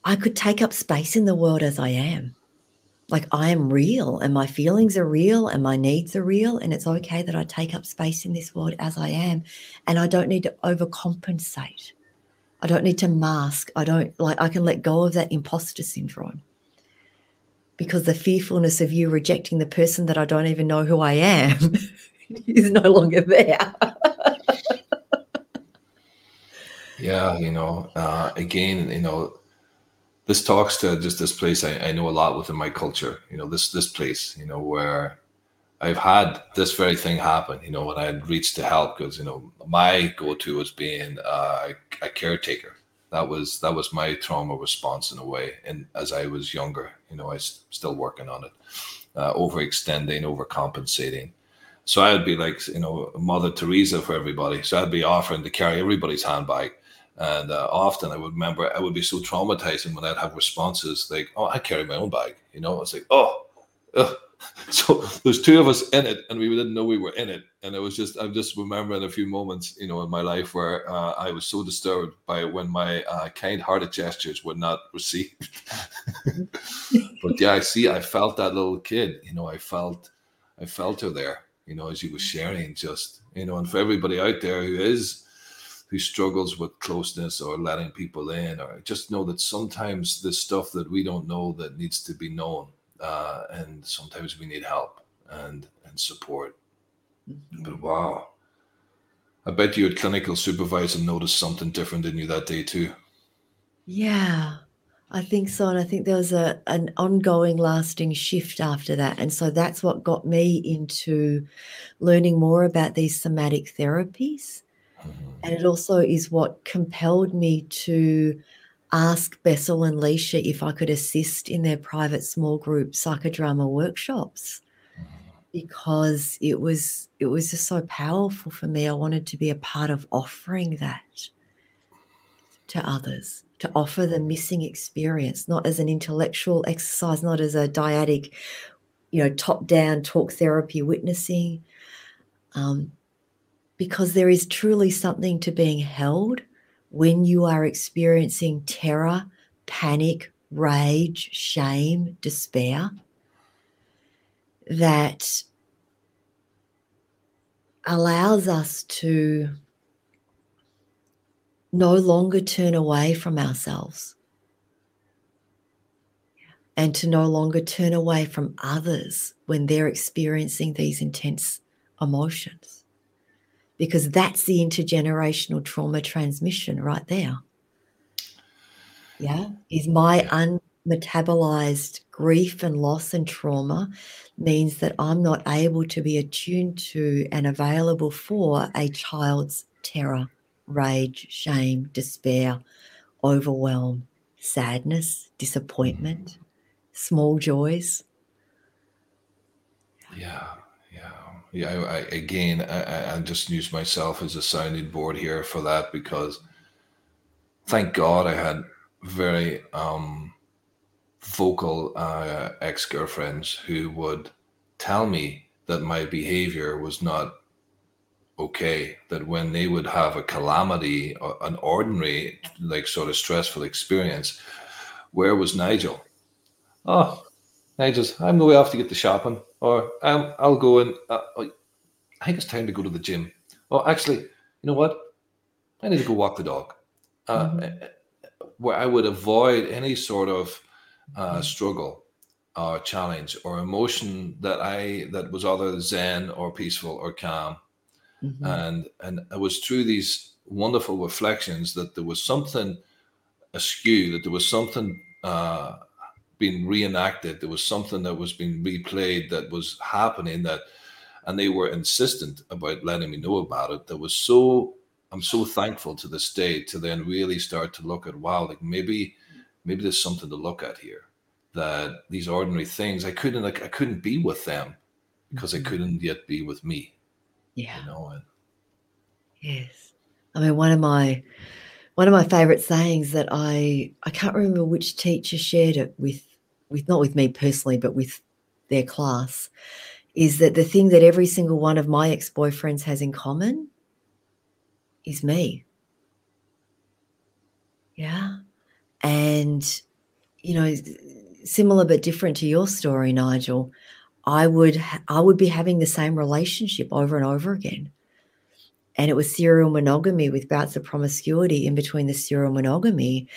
Speaker 1: I could take up space in the world as I am. Like I am real and my feelings are real and my needs are real. And it's okay that I take up space in this world as I am. And I don't need to overcompensate. I don't need to mask. I don't like, I can let go of that imposter syndrome because the fearfulness of you rejecting the person that I don't even know who I am [LAUGHS] is no longer there. [LAUGHS]
Speaker 2: yeah, you know, uh, again, you know, this talks to just this place I, I know a lot within my culture, you know, this this place, you know, where I've had this very thing happen, you know, when I reached to help because, you know, my go-to was being a caretaker. That was that was my trauma response in a way. And as I was younger, you know, I was still working on it, uh, overextending, overcompensating. So I would be like, you know, Mother Teresa for everybody. So I'd be offering to carry everybody's handbag. And uh, often I would remember I would be so traumatizing when I'd have responses like, "Oh, I carry my own bag," you know. It's like, "Oh, ugh, [LAUGHS] so there's two of us in it and we didn't know we were in it. And it was just i'm just remembering a few moments you know in my life where uh, i was so disturbed by when my uh, kind-hearted gestures were not [LAUGHS] received. [LAUGHS] But yeah i see i felt that little kid you know i felt i felt her there you know as you was sharing just you know and for everybody out there who is who struggles with closeness or letting people in or just know that sometimes the stuff that we don't know that needs to be known uh, and sometimes we need help and and support. Mm-hmm. But wow, I bet your clinical supervisor noticed something different in you that day too.
Speaker 1: Yeah, I think so, and I think there was a an ongoing, lasting shift after that, and so that's what got me into learning more about these somatic therapies, mm-hmm. and it also is what compelled me to ask Bessel and Licia if I could assist in their private small group psychodrama workshops because it was it was just so powerful for me. I wanted to be a part of offering that to others, to offer the missing experience, not as an intellectual exercise, not as a dyadic, you know, top-down talk therapy witnessing. Um, because there is truly something to being held when you are experiencing terror, panic, rage, shame, despair, that allows us to no longer turn away from ourselves and to no longer turn away from others when they're experiencing these intense emotions because that's the intergenerational trauma transmission right there. Yeah, is my unmetabolized grief and loss and trauma means that I'm not able to be attuned to and available for a child's terror, rage, shame, despair, overwhelm, sadness, disappointment, small joys.
Speaker 2: Yeah, Yeah. I, I, again, I, I just use myself as a sounding board here for that because, thank God, I had very um, vocal uh, ex girlfriends who would tell me that my behavior was not okay. That when they would have a calamity, an ordinary, like sort of stressful experience, where was Nigel? Oh, Nigel's, I'm going off to get the shopping, or um, I'll go and uh, I think it's time to go to the gym. Oh, actually, you know what? I need to go walk the dog. Uh, mm-hmm. Where I would avoid any sort of uh, struggle or challenge or emotion that I that was either zen or peaceful or calm, mm-hmm. and and it was through these wonderful reflections that there was something askew, that there was something uh, being reenacted, there was something that was being replayed that was happening that, and they were insistent about letting me know about it. That was so. I'm so thankful to this day to then really start to look at wow, like maybe maybe there's something to look at here that these ordinary things i couldn't like i couldn't be with them because mm-hmm. i couldn't yet be with me
Speaker 1: yeah
Speaker 2: you know and,
Speaker 1: yes i mean one of my one of my favorite sayings that i i can't remember which teacher shared it with with not with me personally but with their class is that the thing that every single one of my ex-boyfriends has in common is me. Yeah. And you know similar but different to your story nigel i would i would be having the same relationship over and over again and it was serial monogamy with bouts of promiscuity in between the serial monogamy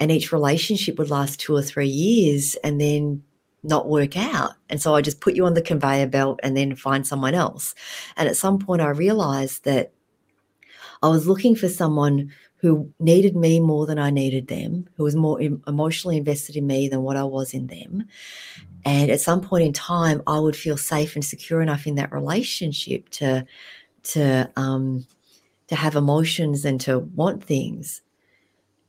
Speaker 1: and each relationship would last two or three years and then not work out and so i just put you on the conveyor belt and then find someone else and at some point i realized that i was looking for someone who needed me more than I needed them, who was more emotionally invested in me than what I was in them. And at some point in time, I would feel safe and secure enough in that relationship to to um, to have emotions and to want things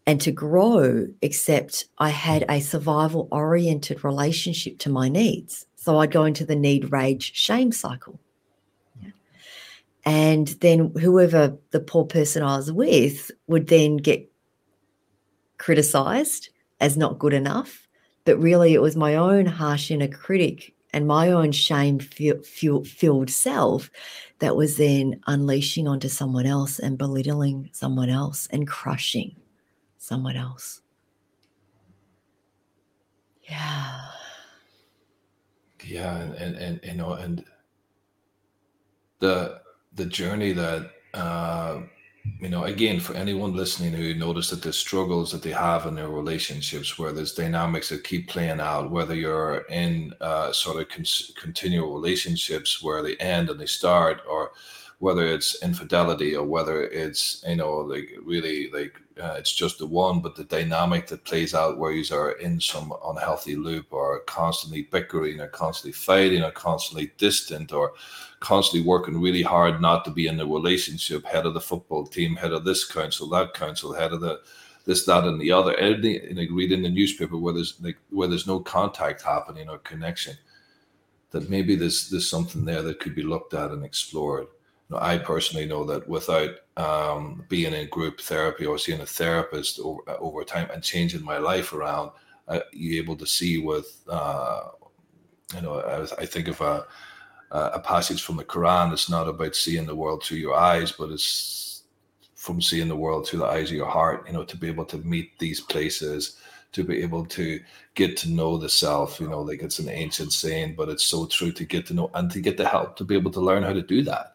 Speaker 1: and to grow. Except I had a survival oriented relationship to my needs, so I'd go into the need, rage, shame cycle. And then whoever the poor person I was with would then get criticized as not good enough. But really, it was my own harsh inner critic and my own shame filled self that was then unleashing onto someone else and belittling someone else and crushing someone else. Yeah.
Speaker 2: Yeah, and and, and you know, and the the journey that uh, you know again for anyone listening who notice that there's struggles that they have in their relationships where there's dynamics that keep playing out whether you're in uh, sort of con- continual relationships where they end and they start or whether it's infidelity or whether it's you know like really like uh, it's just the one but the dynamic that plays out where you are in some unhealthy loop or constantly bickering or constantly fighting or constantly distant or constantly working really hard not to be in the relationship, head of the football team, head of this council, that council, head of the this, that, and the other. Anything like reading the newspaper where there's like where there's no contact happening or connection. That maybe there's there's something there that could be looked at and explored. I personally know that without um, being in group therapy or seeing a therapist over, over time and changing my life around, uh, you're able to see with, uh, you know, I, I think of a, a passage from the Quran. It's not about seeing the world through your eyes, but it's from seeing the world through the eyes of your heart. You know, to be able to meet these places, to be able to get to know the self. You know, like it's an ancient saying, but it's so true to get to know and to get the help to be able to learn how to do that,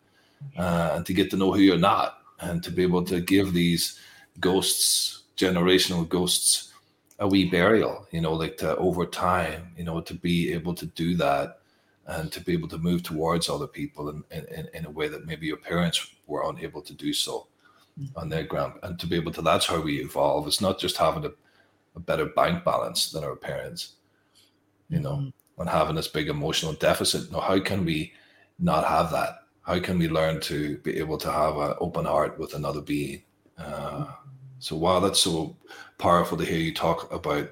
Speaker 2: uh, and to get to know who you're not, and to be able to give these ghosts, generational ghosts, a wee burial. You know, like to over time. You know, to be able to do that and to be able to move towards other people in, in, in a way that maybe your parents were unable to do so mm-hmm. on their ground. And to be able to, that's how we evolve. It's not just having a, a better bank balance than our parents, you know, mm-hmm. and having this big emotional deficit. Now, how can we not have that? How can we learn to be able to have an open heart with another being? Uh, so, wow, that's so powerful to hear you talk about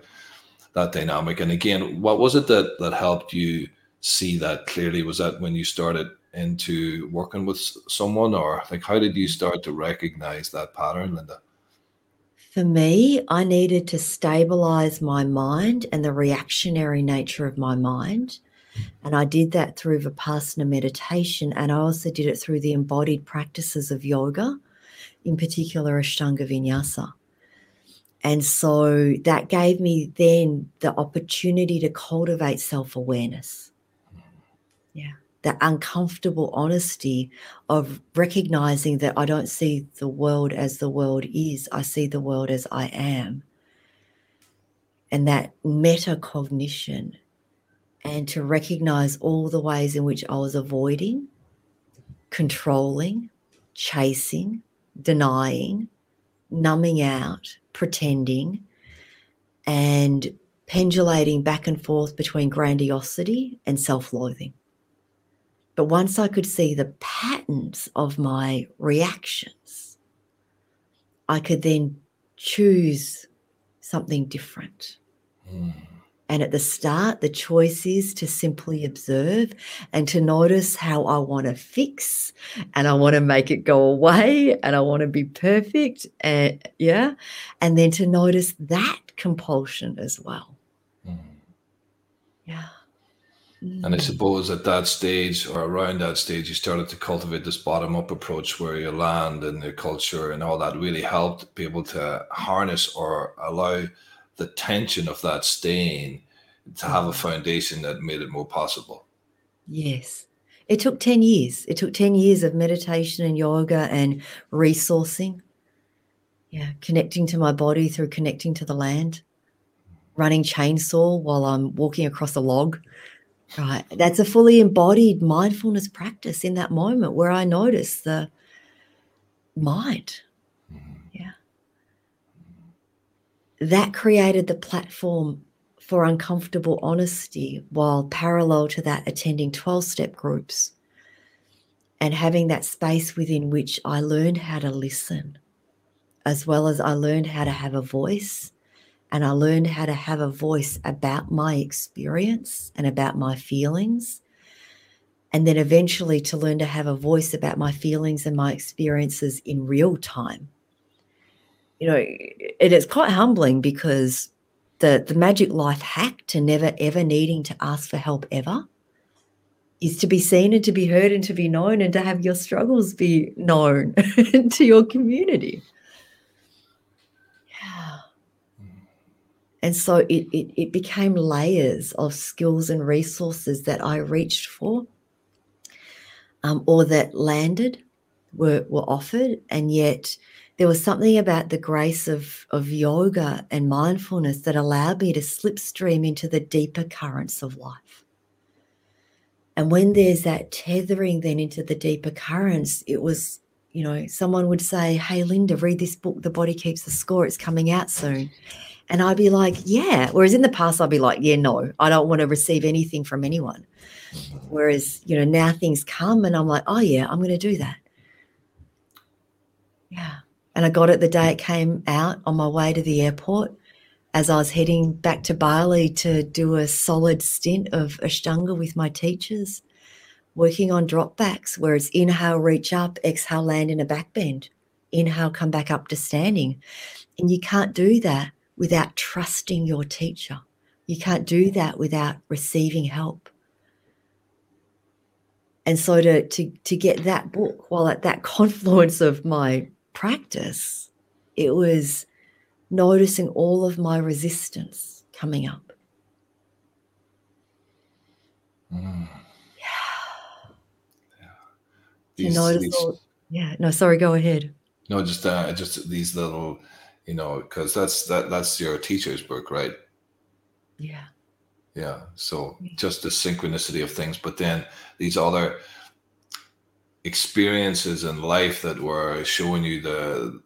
Speaker 2: that dynamic. And again, what was it that that helped you see that clearly? Was that when you started into working with someone, or like how did you start to recognize that pattern, Linda?
Speaker 1: For me, I needed to stabilize my mind and the reactionary nature of my mind. And I did that through Vipassana meditation. And I also did it through the embodied practices of yoga, in particular Ashtanga Vinyasa. And so that gave me then the opportunity to cultivate self awareness. Yeah. That uncomfortable honesty of recognizing that I don't see the world as the world is, I see the world as I am. And that metacognition, and to recognize all the ways in which I was avoiding, controlling, chasing, denying, numbing out, pretending, and pendulating back and forth between grandiosity and self loathing. But once I could see the patterns of my reactions, I could then choose something different. Mm. And at the start, the choice is to simply observe and to notice how I want to fix and I want to make it go away and I want to be perfect. And yeah. And then to notice that compulsion as well. Mm. Yeah.
Speaker 2: And I mm. suppose at that stage or around that stage, you started to cultivate this bottom up approach where your land and your culture and all that really helped people to harness or allow the tension of that stain to have a mm. foundation that made it more possible.
Speaker 1: Yes. It took 10 years. It took 10 years of meditation and yoga and resourcing. Yeah, connecting to my body through connecting to the land, running chainsaw while I'm walking across a log. Right. That's a fully embodied mindfulness practice in that moment where I notice the mind that created the platform for uncomfortable honesty while parallel to that attending 12 step groups and having that space within which I learned how to listen, as well as I learned how to have a voice. And I learned how to have a voice about my experience and about my feelings. And then eventually to learn to have a voice about my feelings and my experiences in real time you know, it is quite humbling because the the magic life hack to never ever needing to ask for help ever is to be seen and to be heard and to be known and to have your struggles be known [LAUGHS] to your community. Yeah. And so it, it, it became layers of skills and resources that I reached for um, or that landed, were, were offered, and yet there was something about the grace of, of yoga and mindfulness that allowed me to slipstream into the deeper currents of life. And when there's that tethering then into the deeper currents, it was, you know, someone would say, Hey, Linda, read this book, The Body Keeps the Score, it's coming out soon. And I'd be like, Yeah. Whereas in the past, I'd be like, Yeah, no, I don't want to receive anything from anyone. Whereas, you know, now things come and I'm like, Oh, yeah, I'm going to do that. Yeah. And I got it the day it came out on my way to the airport as I was heading back to Bali to do a solid stint of Ashtanga with my teachers, working on drop backs where it's inhale, reach up, exhale, land in a back bend, inhale, come back up to standing. And you can't do that without trusting your teacher. You can't do that without receiving help. And so to, to, to get that book while at that [LAUGHS] confluence of my practice, it was noticing all of my resistance coming up. Mm. Yeah. yeah. These, notice these, all, yeah. No, sorry, go ahead.
Speaker 2: No, just uh, just these little, you know, because that's that that's your teacher's book, right?
Speaker 1: Yeah.
Speaker 2: Yeah. So just the synchronicity of things, but then these other experiences in life that were showing you the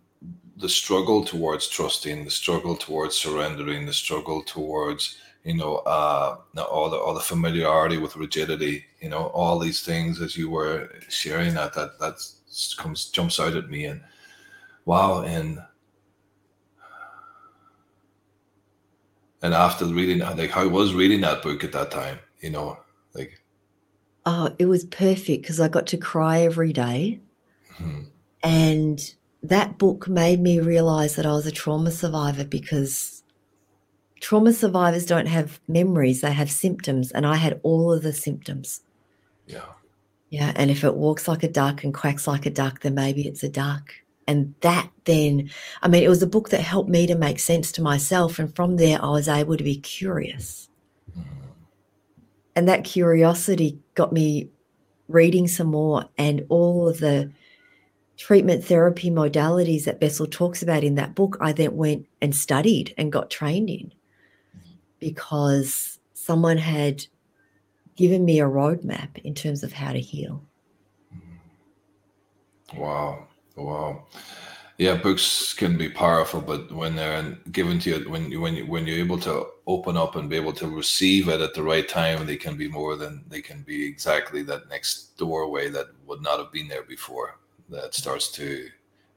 Speaker 2: the struggle towards trusting, the struggle towards surrendering, the struggle towards you know uh, all the all the familiarity with rigidity, you know all these things as you were sharing that that that comes jumps out at me and wow and and after reading like I was reading that book at that time, you know like
Speaker 1: Oh, it was perfect because I got to cry every day.
Speaker 2: Mhm.
Speaker 1: And that book made me realize that I was a trauma survivor because trauma survivors don't have memories, they have symptoms. And I had all of the symptoms.
Speaker 2: Yeah.
Speaker 1: Yeah. And if it walks like a duck and quacks like a duck, then maybe it's a duck. And that then, I mean, it was a book that helped me to make sense to myself. And from there, I was able to be curious.
Speaker 2: Mhm.
Speaker 1: And that curiosity got me reading some more and all of the treatment therapy modalities that Bessel talks about in that book, I then went and studied and got trained in because someone had given me a roadmap in terms of how to heal.
Speaker 2: Wow. Wow. Yeah, books can be powerful, but when they're given to you, when you when you when you're able to open up and be able to receive it at the right time, they can be more than they can be exactly that next doorway that would not have been there before. That starts to, you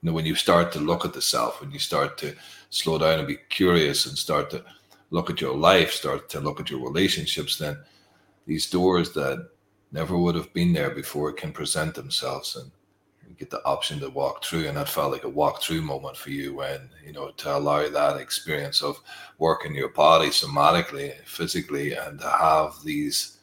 Speaker 2: know, when you start to look at the self, when you start to slow down and be curious and start to look at your life, start to look at your relationships, then these doors that never would have been there before can present themselves and get the option to walk through and that felt like a walk through moment for you when you know to allow that experience of working your body somatically physically and to have these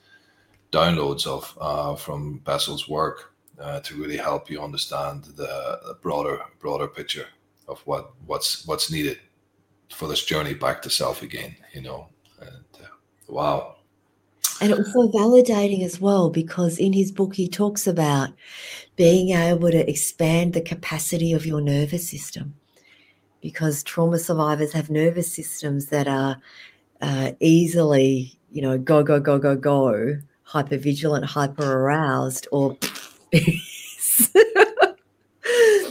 Speaker 2: downloads of uh, from Bessel's work uh, to really help you understand the, the broader broader picture of what what's what's needed for this journey back to self again you know? And uh, wow
Speaker 1: And it was so validating as well because in his book, he talks about being able to expand the capacity of your nervous system because trauma survivors have nervous systems that are uh, easily, you know, go, go, go, go, go, hyper vigilant, hyper aroused, or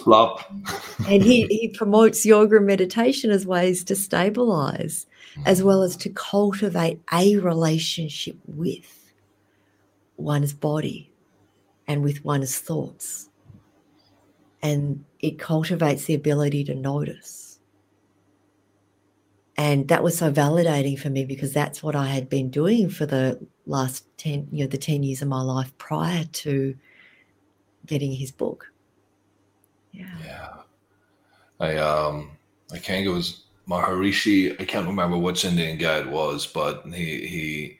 Speaker 2: flop. [LAUGHS]
Speaker 1: And he, he promotes yoga and meditation as ways to stabilize as well as to cultivate a relationship with one's body and with one's thoughts. And it cultivates the ability to notice. And that was so validating for me because that's what I had been doing for the last 10, you know, the 10 years of my life prior to getting his book. Yeah.
Speaker 2: Yeah. I um I think it was Maharishi, I can't remember which Indian guy it was, but he he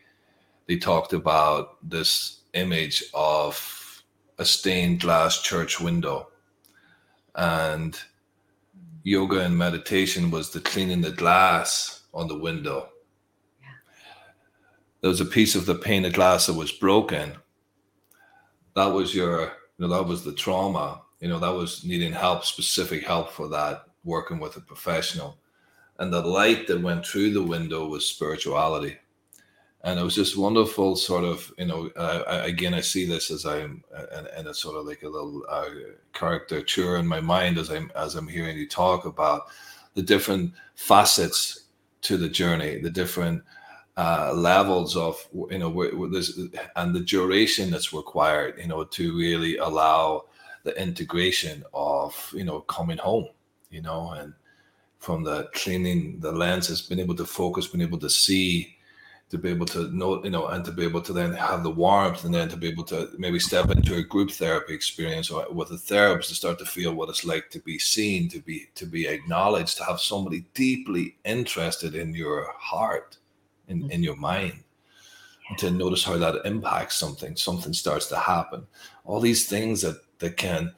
Speaker 2: they talked about this image of a stained glass church window. And yoga and meditation was the cleaning the glass on the window.
Speaker 1: Yeah.
Speaker 2: There was a piece of the pane of glass that was broken. That was your, you know, that was the trauma you know that was needing help specific help for that working with a professional and the light that went through the window was spirituality. And it was just wonderful sort of you know uh, again i see this as i'm and, and it's sort of like a little uh, caricature in my mind as i'm as i'm hearing you talk about the different facets to the journey the different uh, levels of you know where, where this and the duration that's required you know to really allow the integration of you know coming home you know and from the cleaning the lenses being able to focus being able to see to be able to know you know and to be able to then have the warmth and then to be able to maybe step into a group therapy experience or with a therapist to start to feel what it's like to be seen to be to be acknowledged to have somebody deeply interested in your heart in, mm-hmm. in your mind and to notice how that impacts something something starts to happen. All these things that that can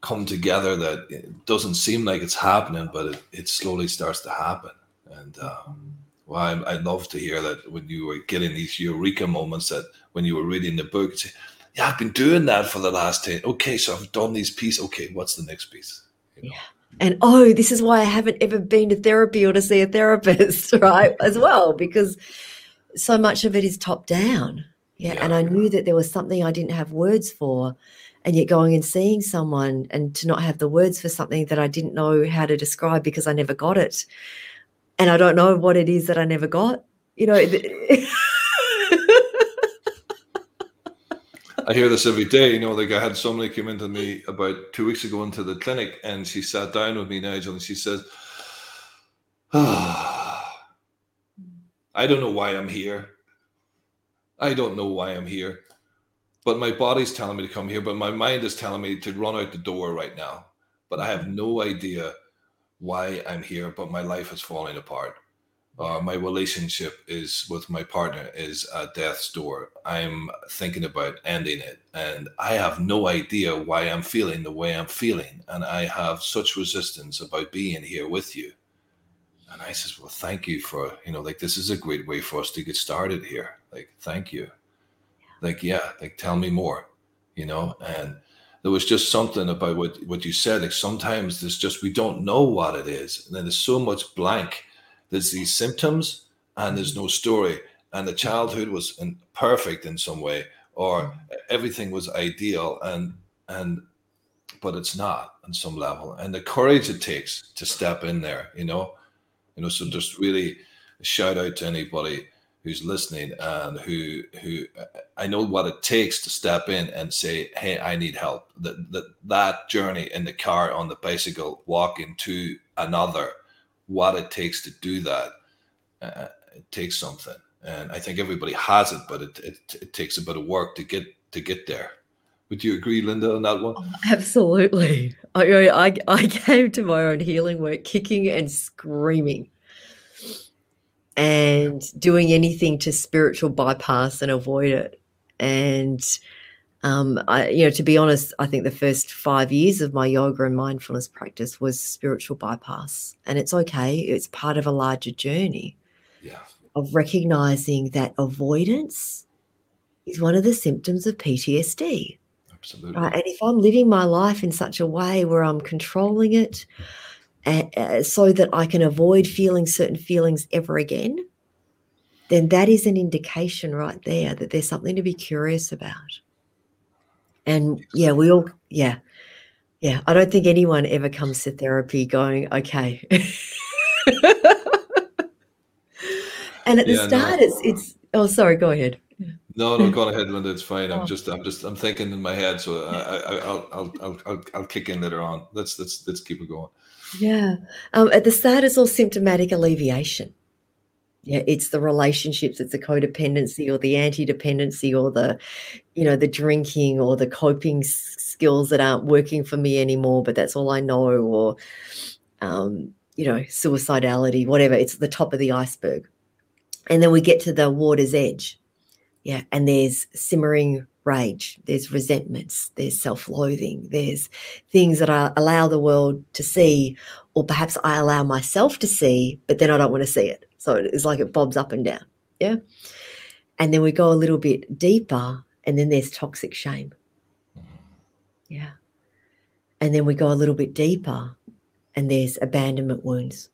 Speaker 2: come together that it doesn't seem like it's happening, but it, it slowly starts to happen. And um, well, I, I love to hear that when you were getting these eureka moments that when you were reading the book, say, yeah, I've been doing that for the last 10. Okay, so I've done these pieces. Okay, what's the next piece?
Speaker 1: You know? Yeah. And oh, this is why I haven't ever been to therapy or to see a therapist, [LAUGHS] right? As well, because so much of it is top down. Yeah. yeah. And I knew that there was something I didn't have words for and yet going and seeing someone and to not have the words for something that I didn't know how to describe because I never got it. And I don't know what it is that I never got. You know,
Speaker 2: I hear this every day. You know, like I had somebody come into me about two weeks ago into the clinic and she sat down with me, Nigel, and she says, [SIGHS] ah, I don't know why I'm here. I don't know why I'm here but my body's telling me to come here, but my mind is telling me to run out the door right now. But I have no idea why I'm here, but my life is falling apart. Uh, my relationship is with my partner is at death's door. I'm thinking about ending it, and I have no idea why I'm feeling the way I'm feeling, and I have such resistance about being here with you. And I says, "Well, thank you for you know, like this is a great way for us to get started here. Like, thank you. Like, yeah, like tell me more, you know." And there was just something about what what you said. Like sometimes there's just we don't know what it is, and then there's so much blank there's these symptoms and there's no story and the childhood was in, perfect in some way or everything was ideal and and but it's not on some level and the courage it takes to step in there you know you know so just really shout out to anybody who's listening and who who I know what it takes to step in and say, "Hey, I need help." That that that journey in the car, on the bicycle, walking to another, what it takes to do that. Uh, it takes something, and I think everybody has it, but it, it it takes a bit of work to get to get there. Would you agree, Linda, on that one? Oh,
Speaker 1: absolutely. I, I I came to my own healing work kicking and screaming, and doing anything to spiritual bypass and avoid it, and um, I, you know, to be honest, I think the first five years of my yoga and mindfulness practice was spiritual bypass, and it's okay. It's part of a larger journey.
Speaker 2: Yeah.
Speaker 1: Of recognizing that avoidance is one of the symptoms of PTSD.
Speaker 2: Absolutely.
Speaker 1: Right? And if I'm living my life in such a way where I'm controlling it, uh, so that I can avoid feeling certain feelings ever again, then that is an indication right there that there's something to be curious about. And yeah, we all, yeah, yeah. I don't think anyone ever comes to therapy going, okay. [LAUGHS] and at the yeah, start, no. it's, it's, oh, sorry, go ahead.
Speaker 2: No, no, go ahead, Linda. It's fine. I'm oh. just, I'm just, I'm thinking in my head. So I, I, I'll, I'll, I'll, I'll, I'll kick in later on. Let's, let's, let's keep it going.
Speaker 1: Yeah. Um, at the start, it's all symptomatic alleviation. Yeah it's the relationships it's the codependency or the anti-dependency or the you know the drinking or the coping skills that aren't working for me anymore but that's all i know or um, you know suicidality whatever. It's the top of the iceberg. And then we get to the water's edge. Yeah and there's simmering rage there's resentments there's self-loathing there's things that i allow the world to see or perhaps i allow myself to see but then i don't want to see it so it's like it bobs up and down. Yeah. And then we go a little bit deeper, and then there's toxic shame. Yeah. And then we go a little bit deeper, and there's abandonment wounds.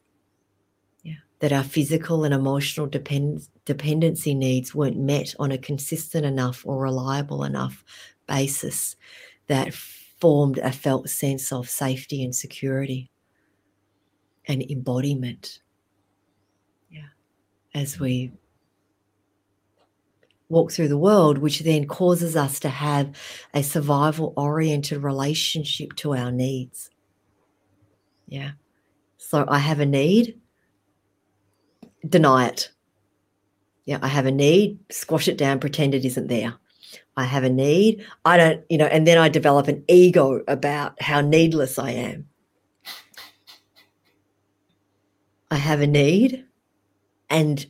Speaker 1: Yeah. That our physical and emotional depend- dependency needs weren't met on a consistent enough or reliable enough basis that formed a felt sense of safety and security and embodiment Yeah. as we walk through the world, which then causes us to have a survival oriented relationship to our needs. Yeah. So I have a need, deny it. Yeah, I have a need, squash it down, pretend it isn't there. I have a need, I don't, you know, and then I develop an ego about how needless I am. I have a need, and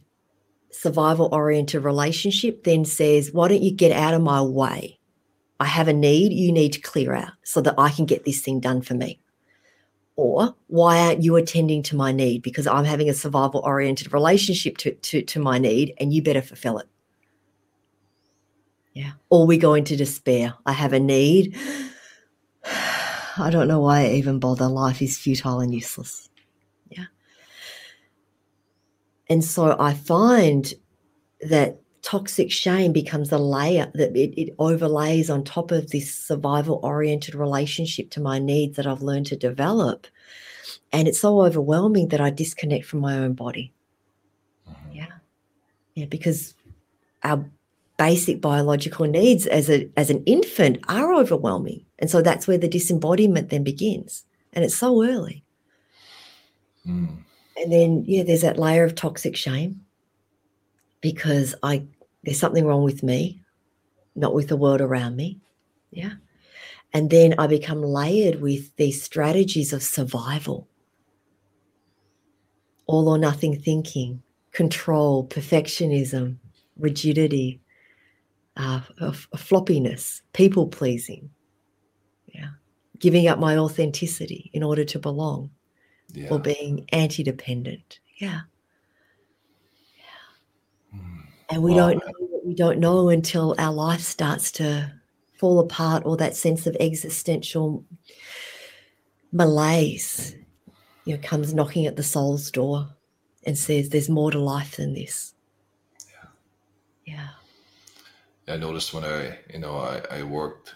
Speaker 1: survival oriented relationship then says, Why don't you get out of my way? I have a need you need to clear out so that I can get this thing done for me. Or why aren't you attending to my need? Because I'm having a survival oriented relationship to, to, to my need and you better fulfill it. Yeah. Or we go into despair. I have a need. [SIGHS] I don't know why I even bother. Life is futile and useless. Yeah. And so I find that toxic shame becomes a layer that it, it overlays on top of this survival oriented relationship to my needs that I've learned to develop. And it's so overwhelming that I disconnect from my own body. Mm-hmm. Yeah. Yeah, because our basic biological needs as a as an infant are overwhelming. And so that's where the disembodiment then begins. And it's so early. Mm and then yeah there's that layer of toxic shame because i there's something wrong with me not with the world around me. Yeah. And then I become layered with these strategies of survival all or nothing thinking, control, perfectionism, rigidity, uh, floppiness, people pleasing. Yeah. Giving up my authenticity in order to belong yeah. or being anti dependent. Yeah. And we wow. don't know we don't know until our life starts to fall apart or that sense of existential malaise you know, comes knocking at the soul's door and says, There's more to life than this. Yeah.
Speaker 2: Yeah. I noticed when I, you know, I, I worked,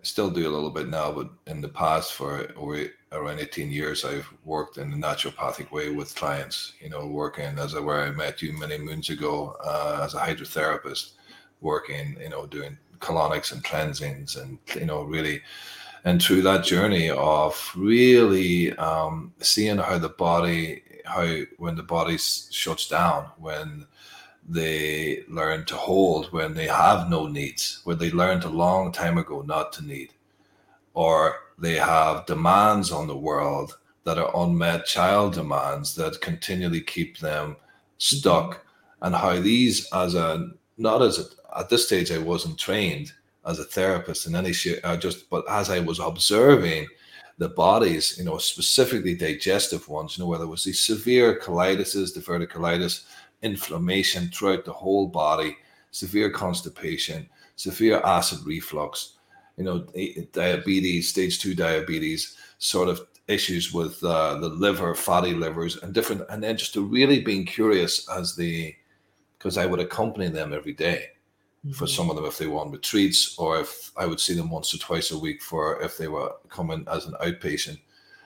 Speaker 2: I still do a little bit now, but in the past for around 18 years, I've worked in the naturopathic way with clients, you know, working as a, where I met you many moons ago uh, as a hydrotherapist, working, you know, doing colonics and cleansings and, you know, really and through that journey of really um, seeing how the body how when the body shuts down when they learn to hold when they have no needs when they learned a long time ago not to need or they have demands on the world that are unmet child demands that continually keep them stuck mm-hmm. and how these as a not as a, at this stage i wasn't trained as a therapist in any shape. I just, but as I was observing the bodies, you know, specifically digestive ones, you know, whether it was the severe colitis, diverticulitis, inflammation throughout the whole body, severe constipation, severe acid reflux, you know, diabetes, stage two diabetes, sort of issues with uh, the liver, fatty livers, and different, and then just to really being curious as the, because I would accompany them every day for some of them if they were on retreats or if I would see them once or twice a week for if they were coming as an outpatient.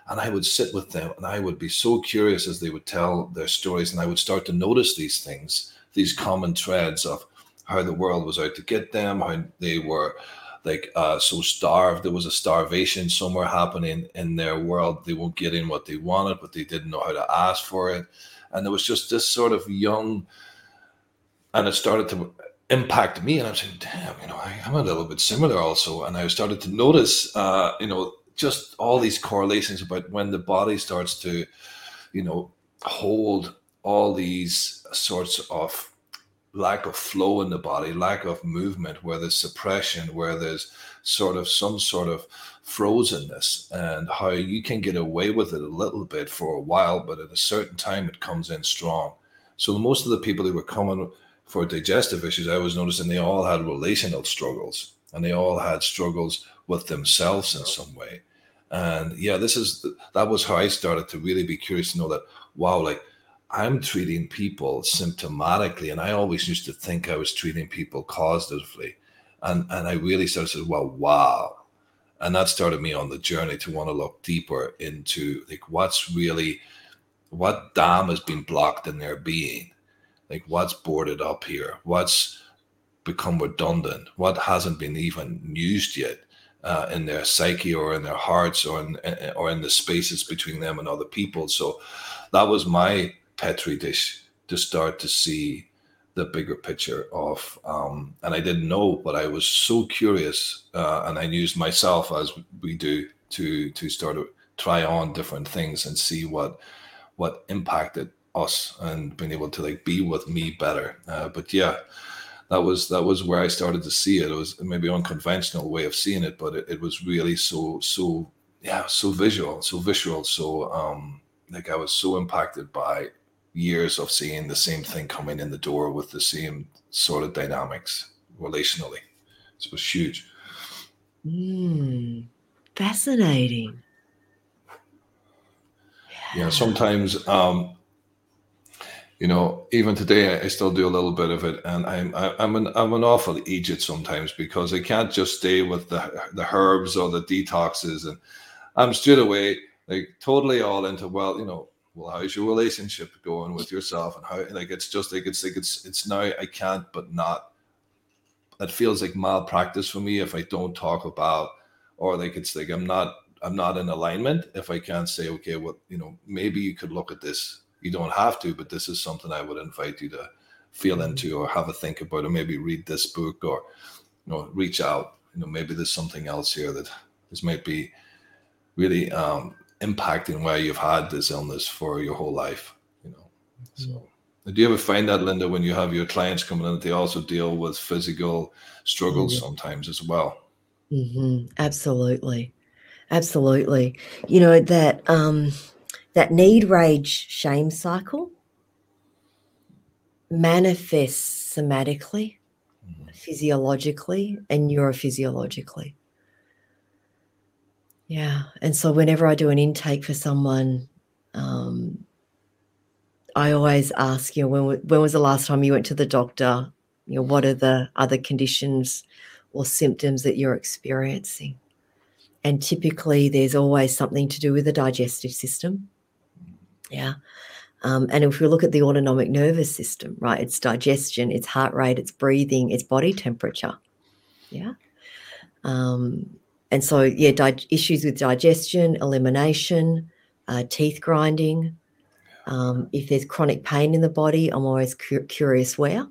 Speaker 2: And I would sit with them and I would be so curious as they would tell their stories. And I would start to notice these things, these common threads of how the world was out to get them, how they were like uh, so starved. There was a starvation somewhere happening in their world. They weren't getting what they wanted, but they didn't know how to ask for it. And there was just this sort of young, and it started to impact me and i'm saying damn you know I, am a little bit similar also and i started to notice uh, you know just all these correlations about when the body starts to you know hold all these sorts of lack of flow in the body lack of movement where there's suppression where there's sort of some sort of frozenness and how you can get away with it a little bit for a while but at a certain time it comes in strong so most of the people who were coming for digestive issues, I was noticing they all had relational struggles and they all had struggles with themselves in some way. And yeah, this is that was how I started to really be curious to know that wow, like I'm treating people symptomatically, and I always used to think I was treating people causatively, and and I really started to say, well, wow, and that started me on the journey to want to look deeper into like what's really what dam has been blocked in their being? Like what's boarded up here? What's become redundant? What hasn't been even used yet uh, in their psyche or in their hearts or in or in the spaces between them and other people? So that was my petri dish to start to see the bigger picture of um, and i didn't know but i was so curious uh, and i used myself as we do to to start to try on different things and see what what impacted us and being able to like be with me better. Uh, but yeah, that was that was where I started to see it. It was maybe unconventional way of seeing it, but it, it was really so so yeah so visual, so visual, so um like I was so impacted by years of seeing the same thing coming in the door with the same sort of dynamics relationally. It was huge.
Speaker 1: Mm, fascinating.
Speaker 2: Yeah, sometimes um, you know, even today I still do a little bit of it, and I'm I'm an I'm an awful idiot sometimes because I can't just stay with the the herbs or the detoxes, and I'm straight away like totally all into well, you know, well, how's your relationship going with yourself, and how like it's just like it's like it's it's now I can't but not. That feels like malpractice for me if I don't talk about, or like it's like I'm not I'm not in alignment if I can't say okay, well, you know, maybe you could look at this you don't have to, but this is something I would invite you to feel
Speaker 1: Mm-hmm.
Speaker 2: into or have a think about, or maybe read this book or you know reach out. You know, maybe there's something else here that this might be really um, impacting why you've had this illness for your whole life. You know, so. Do you ever find that, Linda, when you have your clients coming in, that they also deal with physical struggles
Speaker 1: Mhm.
Speaker 2: sometimes as well?
Speaker 1: hmm Absolutely, absolutely. You know that um, that need, rage, shame cycle manifests somatically,
Speaker 2: Mhm.
Speaker 1: physiologically, and neurophysiologically. Yeah, and so whenever I do an intake for someone, um, I always ask, you know, when when was the last time you went to the doctor? You know, what are the other conditions or symptoms that you're experiencing? And typically, there's always something to do with the digestive system. Yeah. Um, and if we look at the autonomic nervous system, right, it's digestion, it's heart rate, it's breathing, it's body temperature. Yeah. Um, and so, yeah, di- issues with digestion, elimination, uh, teeth grinding. Um, if there's chronic pain in the body, I'm always cu- curious where.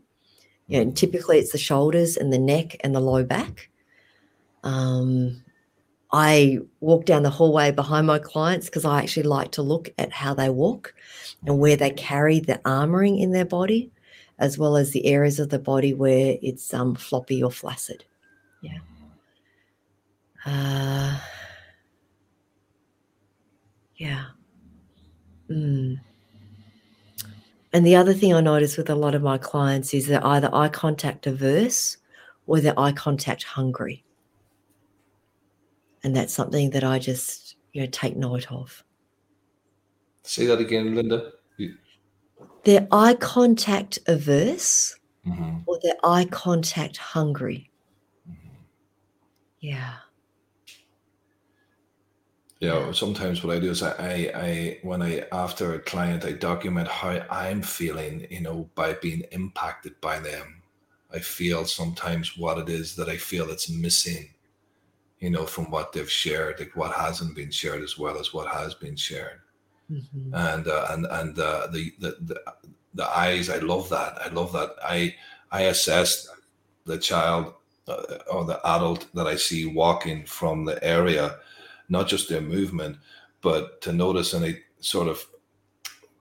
Speaker 1: Yeah, typically it's the shoulders and the neck and the low back. Um, I walk down the hallway behind my clients because I actually like to look at how they walk and where they carry the armoring in their body, as well as the areas of the body where it's um, floppy or flaccid. Yeah. Uh, yeah. Mm. And the other thing I notice with a lot of my clients is they're either eye contact averse or they're eye contact hungry. And that's something that I just, you know, take note of.
Speaker 2: Say that again, Linda.
Speaker 1: They're eye contact averse
Speaker 2: Mhm.
Speaker 1: or they're eye contact hungry. Yeah.
Speaker 2: Yeah, sometimes what I do is I, I, I, when I, after a client, I document how I'm feeling, you know, by being impacted by them. I feel sometimes what it is that I feel that's missing, you know, from what they've shared, like what hasn't been shared as well as what has been shared.
Speaker 1: Mhm.
Speaker 2: and uh, and and uh, the, the the the eyes. I love that. I love that. I I assess the child uh, or the adult that I see walking from the area, not just their movement, but to notice any sort of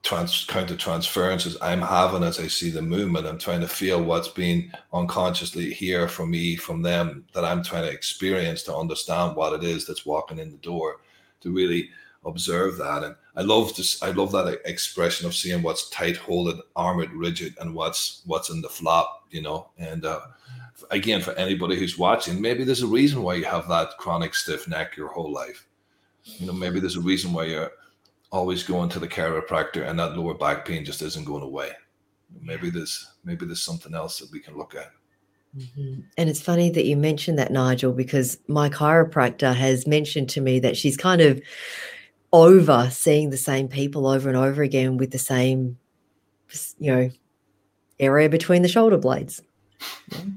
Speaker 2: trans counter transferences I'm having as I see the movement. I'm trying to feel what's being unconsciously here from me, from them, that I'm trying to experience to understand what it is that's walking in the door, to really observe that. And I love this. I love that expression of seeing what's tight, holded, armored, rigid, and what's what's in the flop. You know, and uh, again, for anybody who's watching, maybe there's a reason why you have that chronic stiff neck your whole life. You know, maybe there's a reason why you're always going to the chiropractor and that lower back pain just isn't going away. Maybe there's maybe there's something else that we can look at.
Speaker 1: Mhm. And it's funny that you mentioned that, Nigel, because my chiropractor has mentioned to me that she's kind of over seeing the same people over and over again with the same, you know, area between the shoulder blades. Yeah. [LAUGHS]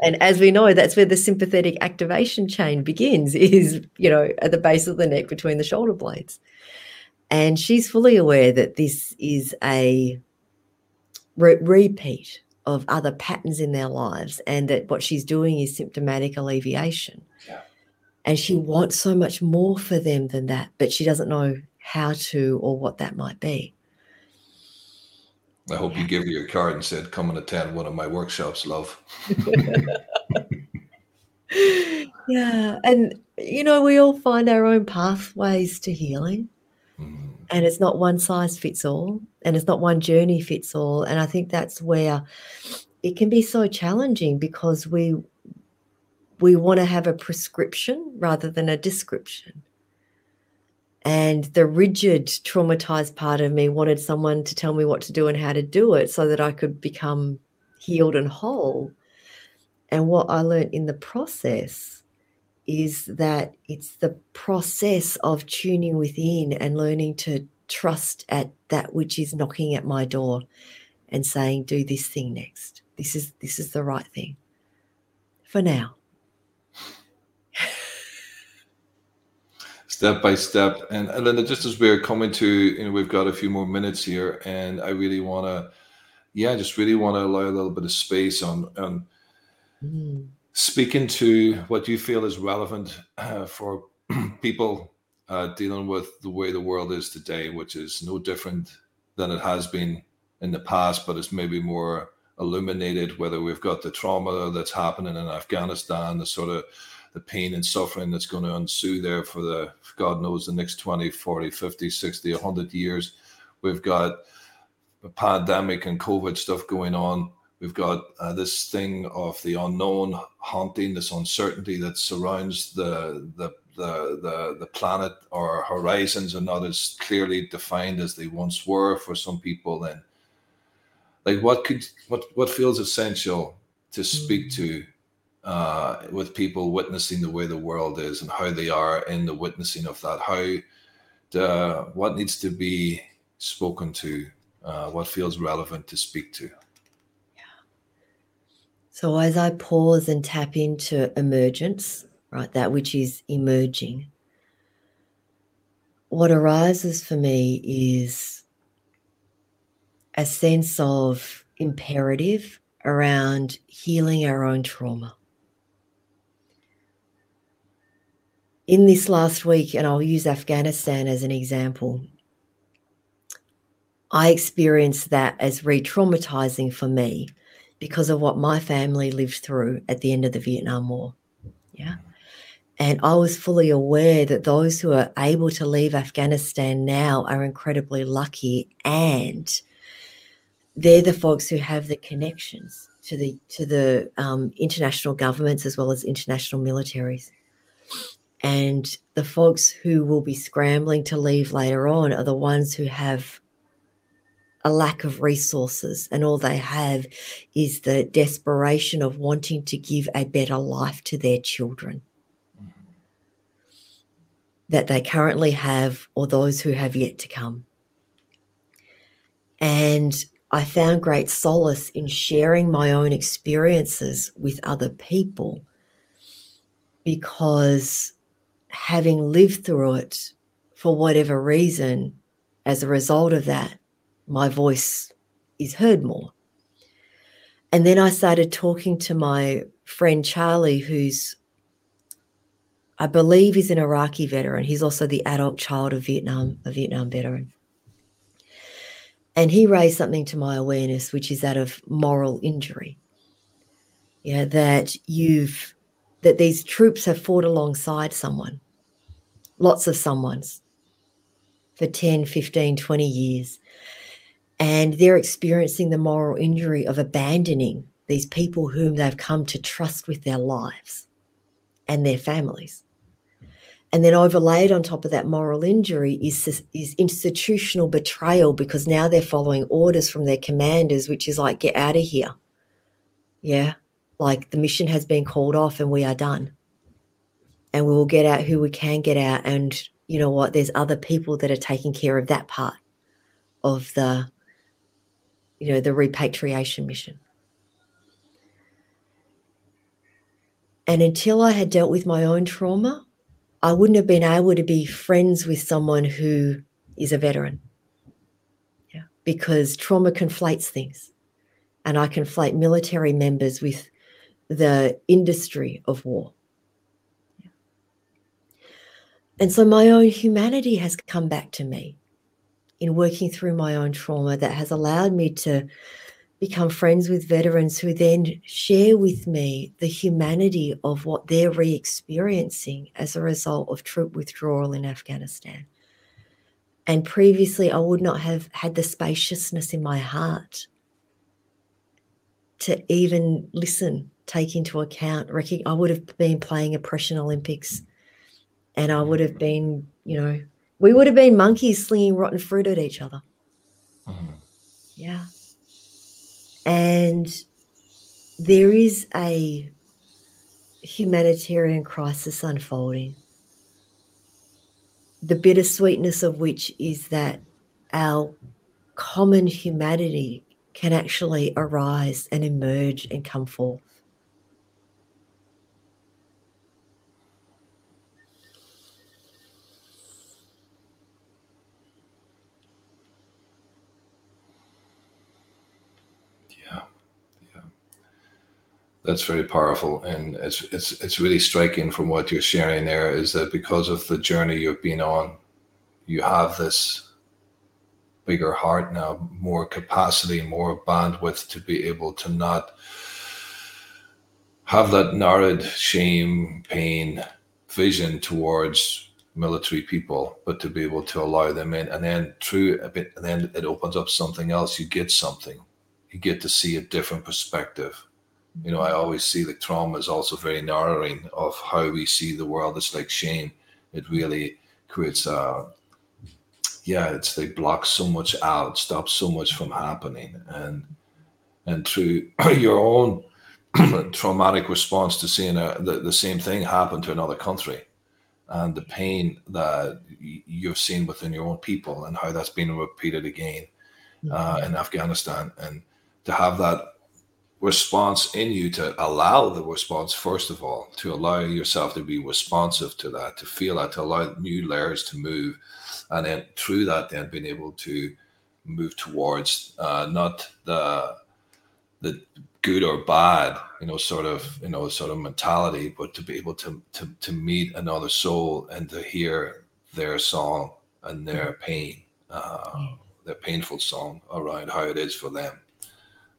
Speaker 1: And as we know, that's where the sympathetic activation chain begins, [LAUGHS] is, you know, at the base of the neck between the shoulder blades. And she's fully aware that this is a re- repeat of other patterns in their lives and that what she's doing is symptomatic alleviation.
Speaker 2: Yeah.
Speaker 1: And she wants so much more for them than that, but she doesn't know how to or what that might be.
Speaker 2: I hope you give her your card and said, "Come and attend one of my workshops, love." [LAUGHS]
Speaker 1: yeah. And, you know, we all find our own pathways to healing.
Speaker 2: Mhm.
Speaker 1: and it's not one size fits all and it's not one journey fits all and i think that's where it can be so challenging because we we want to have a prescription rather than a description and the rigid traumatized part of me wanted someone to tell me what to do and how to do it so that i could become healed and whole. And what i learned in the process is that it's the process of tuning within and learning to trust at that which is knocking at my door and saying do this thing next. This is this is the right thing. For now
Speaker 2: step by step. And Linda, just as we're coming to, you know, we've got a few more minutes here, and I really want to, yeah, just really want to allow a little bit of space on on
Speaker 1: Mm.
Speaker 2: speaking to what you feel is relevant uh, for [CLEARS THROAT] people uh, dealing with the way the world is today, which is no different than it has been in the past, but it's maybe more illuminated. Whether we've got the trauma that's happening in Afghanistan, the sort of the pain and suffering that's going to ensue there for the God knows the next 20, 40, 50, 60, 100 years. We've got a pandemic and COVID stuff going on. We've got uh, this thing of the unknown haunting, this uncertainty that surrounds the, the the the the planet. Our horizons are not as clearly defined as they once were for some people. And like, what could what what feels essential to speak to uh, with people witnessing the way the world is and how they are in the witnessing of that. How the what needs to be spoken to, uh, what feels relevant to speak to.
Speaker 1: So as I pause and tap into emergence, right, that which is emerging, what arises for me is a sense of imperative around healing our own trauma. In this last week, and I'll use Afghanistan as an example, I experienced that as re traumatizing for me because of what my family lived through at the end of the Vietnam War. Yeah. And I was fully aware that those who are able to leave Afghanistan now are incredibly lucky and they're the folks who have the connections to the to the um, international governments as well as international militaries. And the folks who will be scrambling to leave later on are the ones who have a lack of resources, and all they have is the desperation of wanting to give a better life to their children that they currently have or those who have yet to come. And I found great solace in sharing my own experiences with other people because having lived through it for whatever reason, as a result of that, my voice is heard more. And then I started talking to my friend Charlie, who's, I believe, is an Iraqi veteran. He's also the adult child of Vietnam, a Vietnam veteran. And he raised something to my awareness, which is that of moral injury. Yeah, that you've, that these troops have fought alongside someone, lots of someone's, for 10, 15, 20 years and they're experiencing the moral injury of abandoning these people whom they've come to trust with their lives and their families. And then overlaid on top of that moral injury is, is institutional betrayal because now they're following orders from their commanders, which is like, get out of here. Yeah. Like the mission has been called off and we are done. And we will get out who we can get out. And you know what? There's other people that are taking care of that part of the you know, the repatriation mission. And until I had dealt with my own trauma, I wouldn't have been able to be friends with someone who is a veteran. Yeah. Because trauma conflates things. And I conflate military members with the industry of war. And so my own humanity has come back to me in working through my own trauma that has allowed me to become friends with veterans who then share with me the humanity of what they're re experiencing as a result of troop withdrawal in Afghanistan. And previously, I would not have had the spaciousness in my heart to even listen, take into account. I would have been playing Oppression Olympics and I would have been, you know, we would have been monkeys slinging rotten fruit at each other. Mm-hmm. Yeah. And there is a humanitarian crisis unfolding. The bittersweetness of which is that our common humanity can actually arise and emerge and come forth.
Speaker 2: That's very powerful, and it's it's it's really striking from what you're sharing there. Is that because of the journey you've been on, you have this bigger heart now, more capacity, more bandwidth to be able to not have that narrowed shame, pain, vision towards military people, but to be able to allow them in, and then through a bit, and then it opens up something else. You get something. You get to see a different perspective. You know, I always see the trauma is also very narrowing of how we see the world. It's like shame. It really creates a, yeah, it's they block so much out, stops so much from happening, and and through [CLEARS THROAT] your own [CLEARS THROAT] traumatic response to seeing a, the, the same thing happen to another country and the pain that you've seen within your own people and how that's been repeated again uh, mm-hmm. in Afghanistan. And to have that response in you to allow the response, first of all, to allow yourself to be responsive to that, to feel that, to allow new layers to move. And then through that, then being able to move towards uh, not the the good or bad, you know, sort of, you know, sort of mentality, but to be able to to to meet another soul and to hear their song and their mm. pain, uh, mm. their painful song around how it is for them.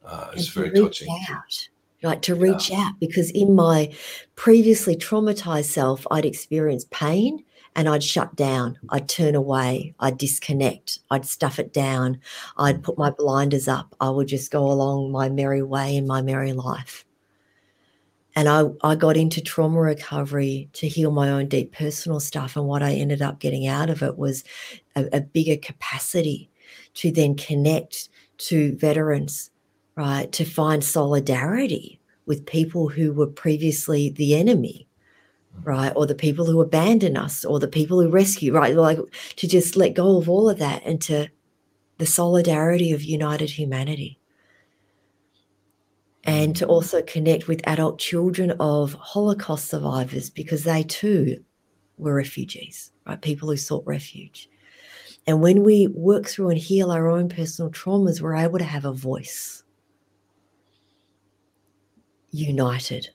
Speaker 2: Uh, it's very touching.
Speaker 1: Out. Like to reach yeah. out because in my previously traumatized self, I'd experienced pain and I'd shut down, I'd turn away, I'd disconnect, I'd stuff it down, I'd put my blinders up, I would just go along my merry way in my merry life. And I, I got into trauma recovery to heal my own deep personal stuff. And what I ended up getting out of it was a, a bigger capacity to then connect to veterans, right? To find solidarity with people who were previously the enemy right? Or the people who abandon us or the people who rescue, right? Like to just let go of all of that and to the solidarity of united humanity. And to also connect with adult children of Holocaust survivors because they too were refugees, right? People who sought refuge. And when we work through and heal our own personal traumas, we're able to have a voice united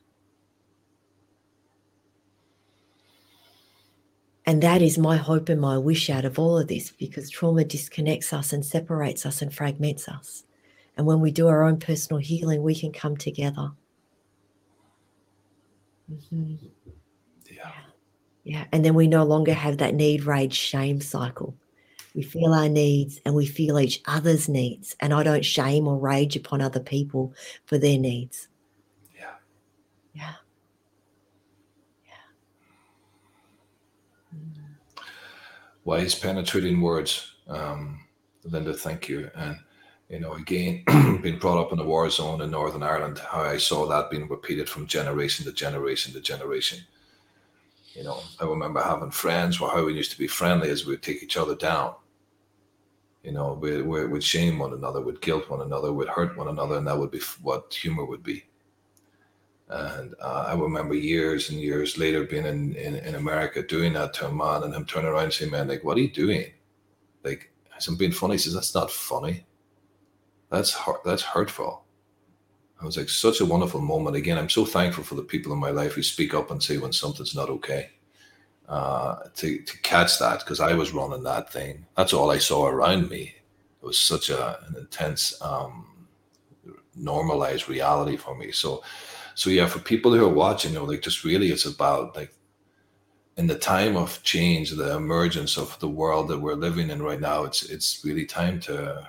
Speaker 1: And that is my hope and my wish out of all of this because trauma disconnects us and separates us and fragments us. And when we do our own personal healing, we can come together. Mm-hmm. Yeah. Yeah. And then we no longer have that need, rage, shame cycle. We feel our needs and we feel each other's needs. And I don't shame or rage upon other people for their needs.
Speaker 2: Yeah.
Speaker 1: Yeah.
Speaker 2: wise, penetrating words. Um, Linda, thank you. And you know, again, [CLEARS THROAT] being brought up in a war zone in Northern Ireland, how I saw that being repeated from generation to generation to generation. You know, I remember having friends where how we used to be friendly as we would take each other down. You know, we, we would shame one another, we'd guilt one another, we'd hurt one another, and that would be what humor would be. And uh, I remember years and years later being in, in, in, America doing that to a man and him turning around and saying, Man, like, what are you doing? Like, I'm being funny. He says, That's not funny. That's hurt, that's hurtful. I was like, such a wonderful moment. Again, I'm so thankful for the people in my life who speak up and say when something's not okay. Uh, to, to catch that because I was running that thing. That's all I saw around me. It was such a, an intense, um, normalized reality for me. So so yeah, for people who are watching, you know, like just really it's about like in the time of change, the emergence of the world that we're living in right now, it's it's really time to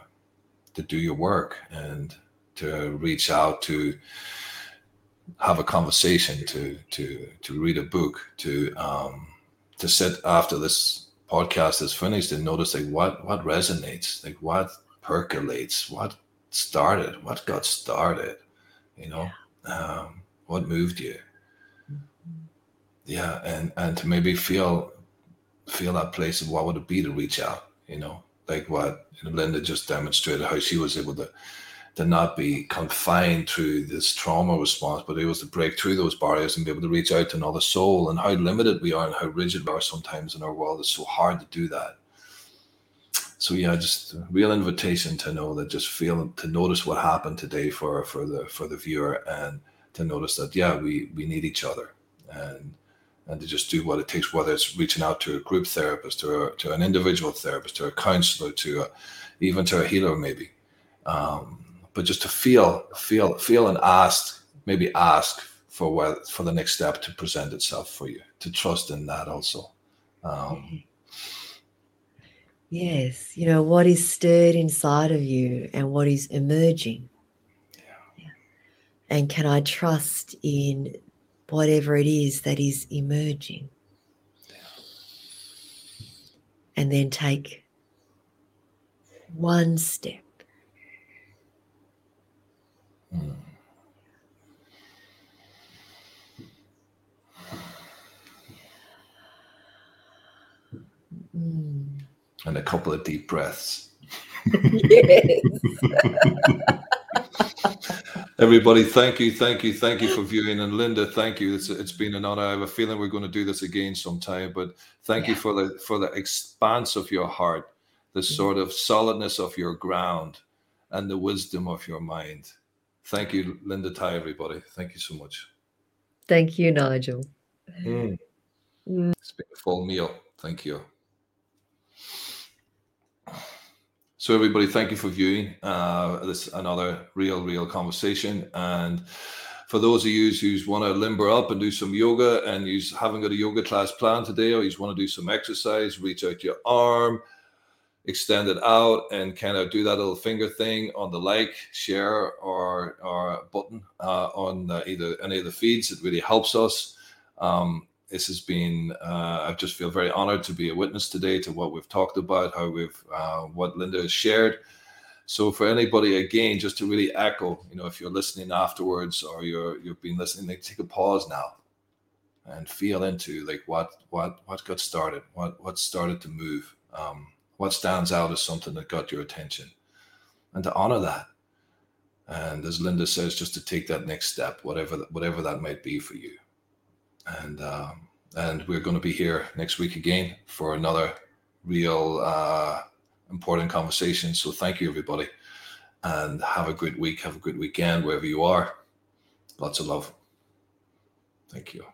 Speaker 2: to do your work and to reach out to have a conversation, to to to read a book, to um to sit after this podcast is finished and notice like what what resonates, like what percolates, what started, what got started, you know. Yeah um, what moved you yeah and and to maybe feel feel that place of what would it be to reach out you know like what linda just demonstrated how she was able to to not be confined through this trauma response, but able to break through those barriers and be able to reach out to another soul and how limited we are and how rigid we are sometimes in our world. It's so hard to do that. So yeah, just real invitation to know that just feel to notice what happened today for for the for the viewer and to notice that yeah, we we need each other, and and to just do what it takes, whether it's reaching out to a group therapist, to to an individual therapist, to a counselor, to a, even to a healer maybe, um, but just to feel feel feel and ask maybe ask for what for the next step to present itself for you to trust in that also. Um,
Speaker 1: yes you know what is stirred inside of you and what is emerging yeah. and can i trust in whatever it is that is emerging yeah. and then take one step mm.
Speaker 2: And a couple of deep breaths. [LAUGHS] Everybody, thank you, thank you, thank you for viewing. And Linda, thank you. It's, it's been an honor. I have a feeling we're going to do this again sometime. But thank yeah. you for the for the expanse of your heart, the mm-hmm. sort of solidness of your ground, and the wisdom of your mind. Thank you, Linda Thai, everybody. Thank you so much.
Speaker 1: Thank you, Nigel.
Speaker 2: Mm. Mm. It's been a full meal. Thank you. So everybody, thank you for viewing uh, this another real, real conversation. And for those of you who want to limber up and do some yoga, and you haven't got a yoga class planned today, or you want to do some exercise, reach out your arm, extend it out, and kind of do that little finger thing on the like, share, or or button uh, on either any of the feeds. It really helps us. Um, this has been uh, i just feel very honored to be a witness today to what we've talked about how we've uh, what linda has shared. So for anybody again just to really echo you know if you're listening afterwards or you're you've been listening like, take a pause now and feel into like what what what got started what what started to move um, what stands out as something that got your attention. And to honor that. And as linda says just to take that next step whatever whatever that might be for you and um, and we're going to be here next week again for another real uh, important conversation. So thank you, everybody, and have a great week. Have a good weekend wherever you are. Lots of love. Thank you.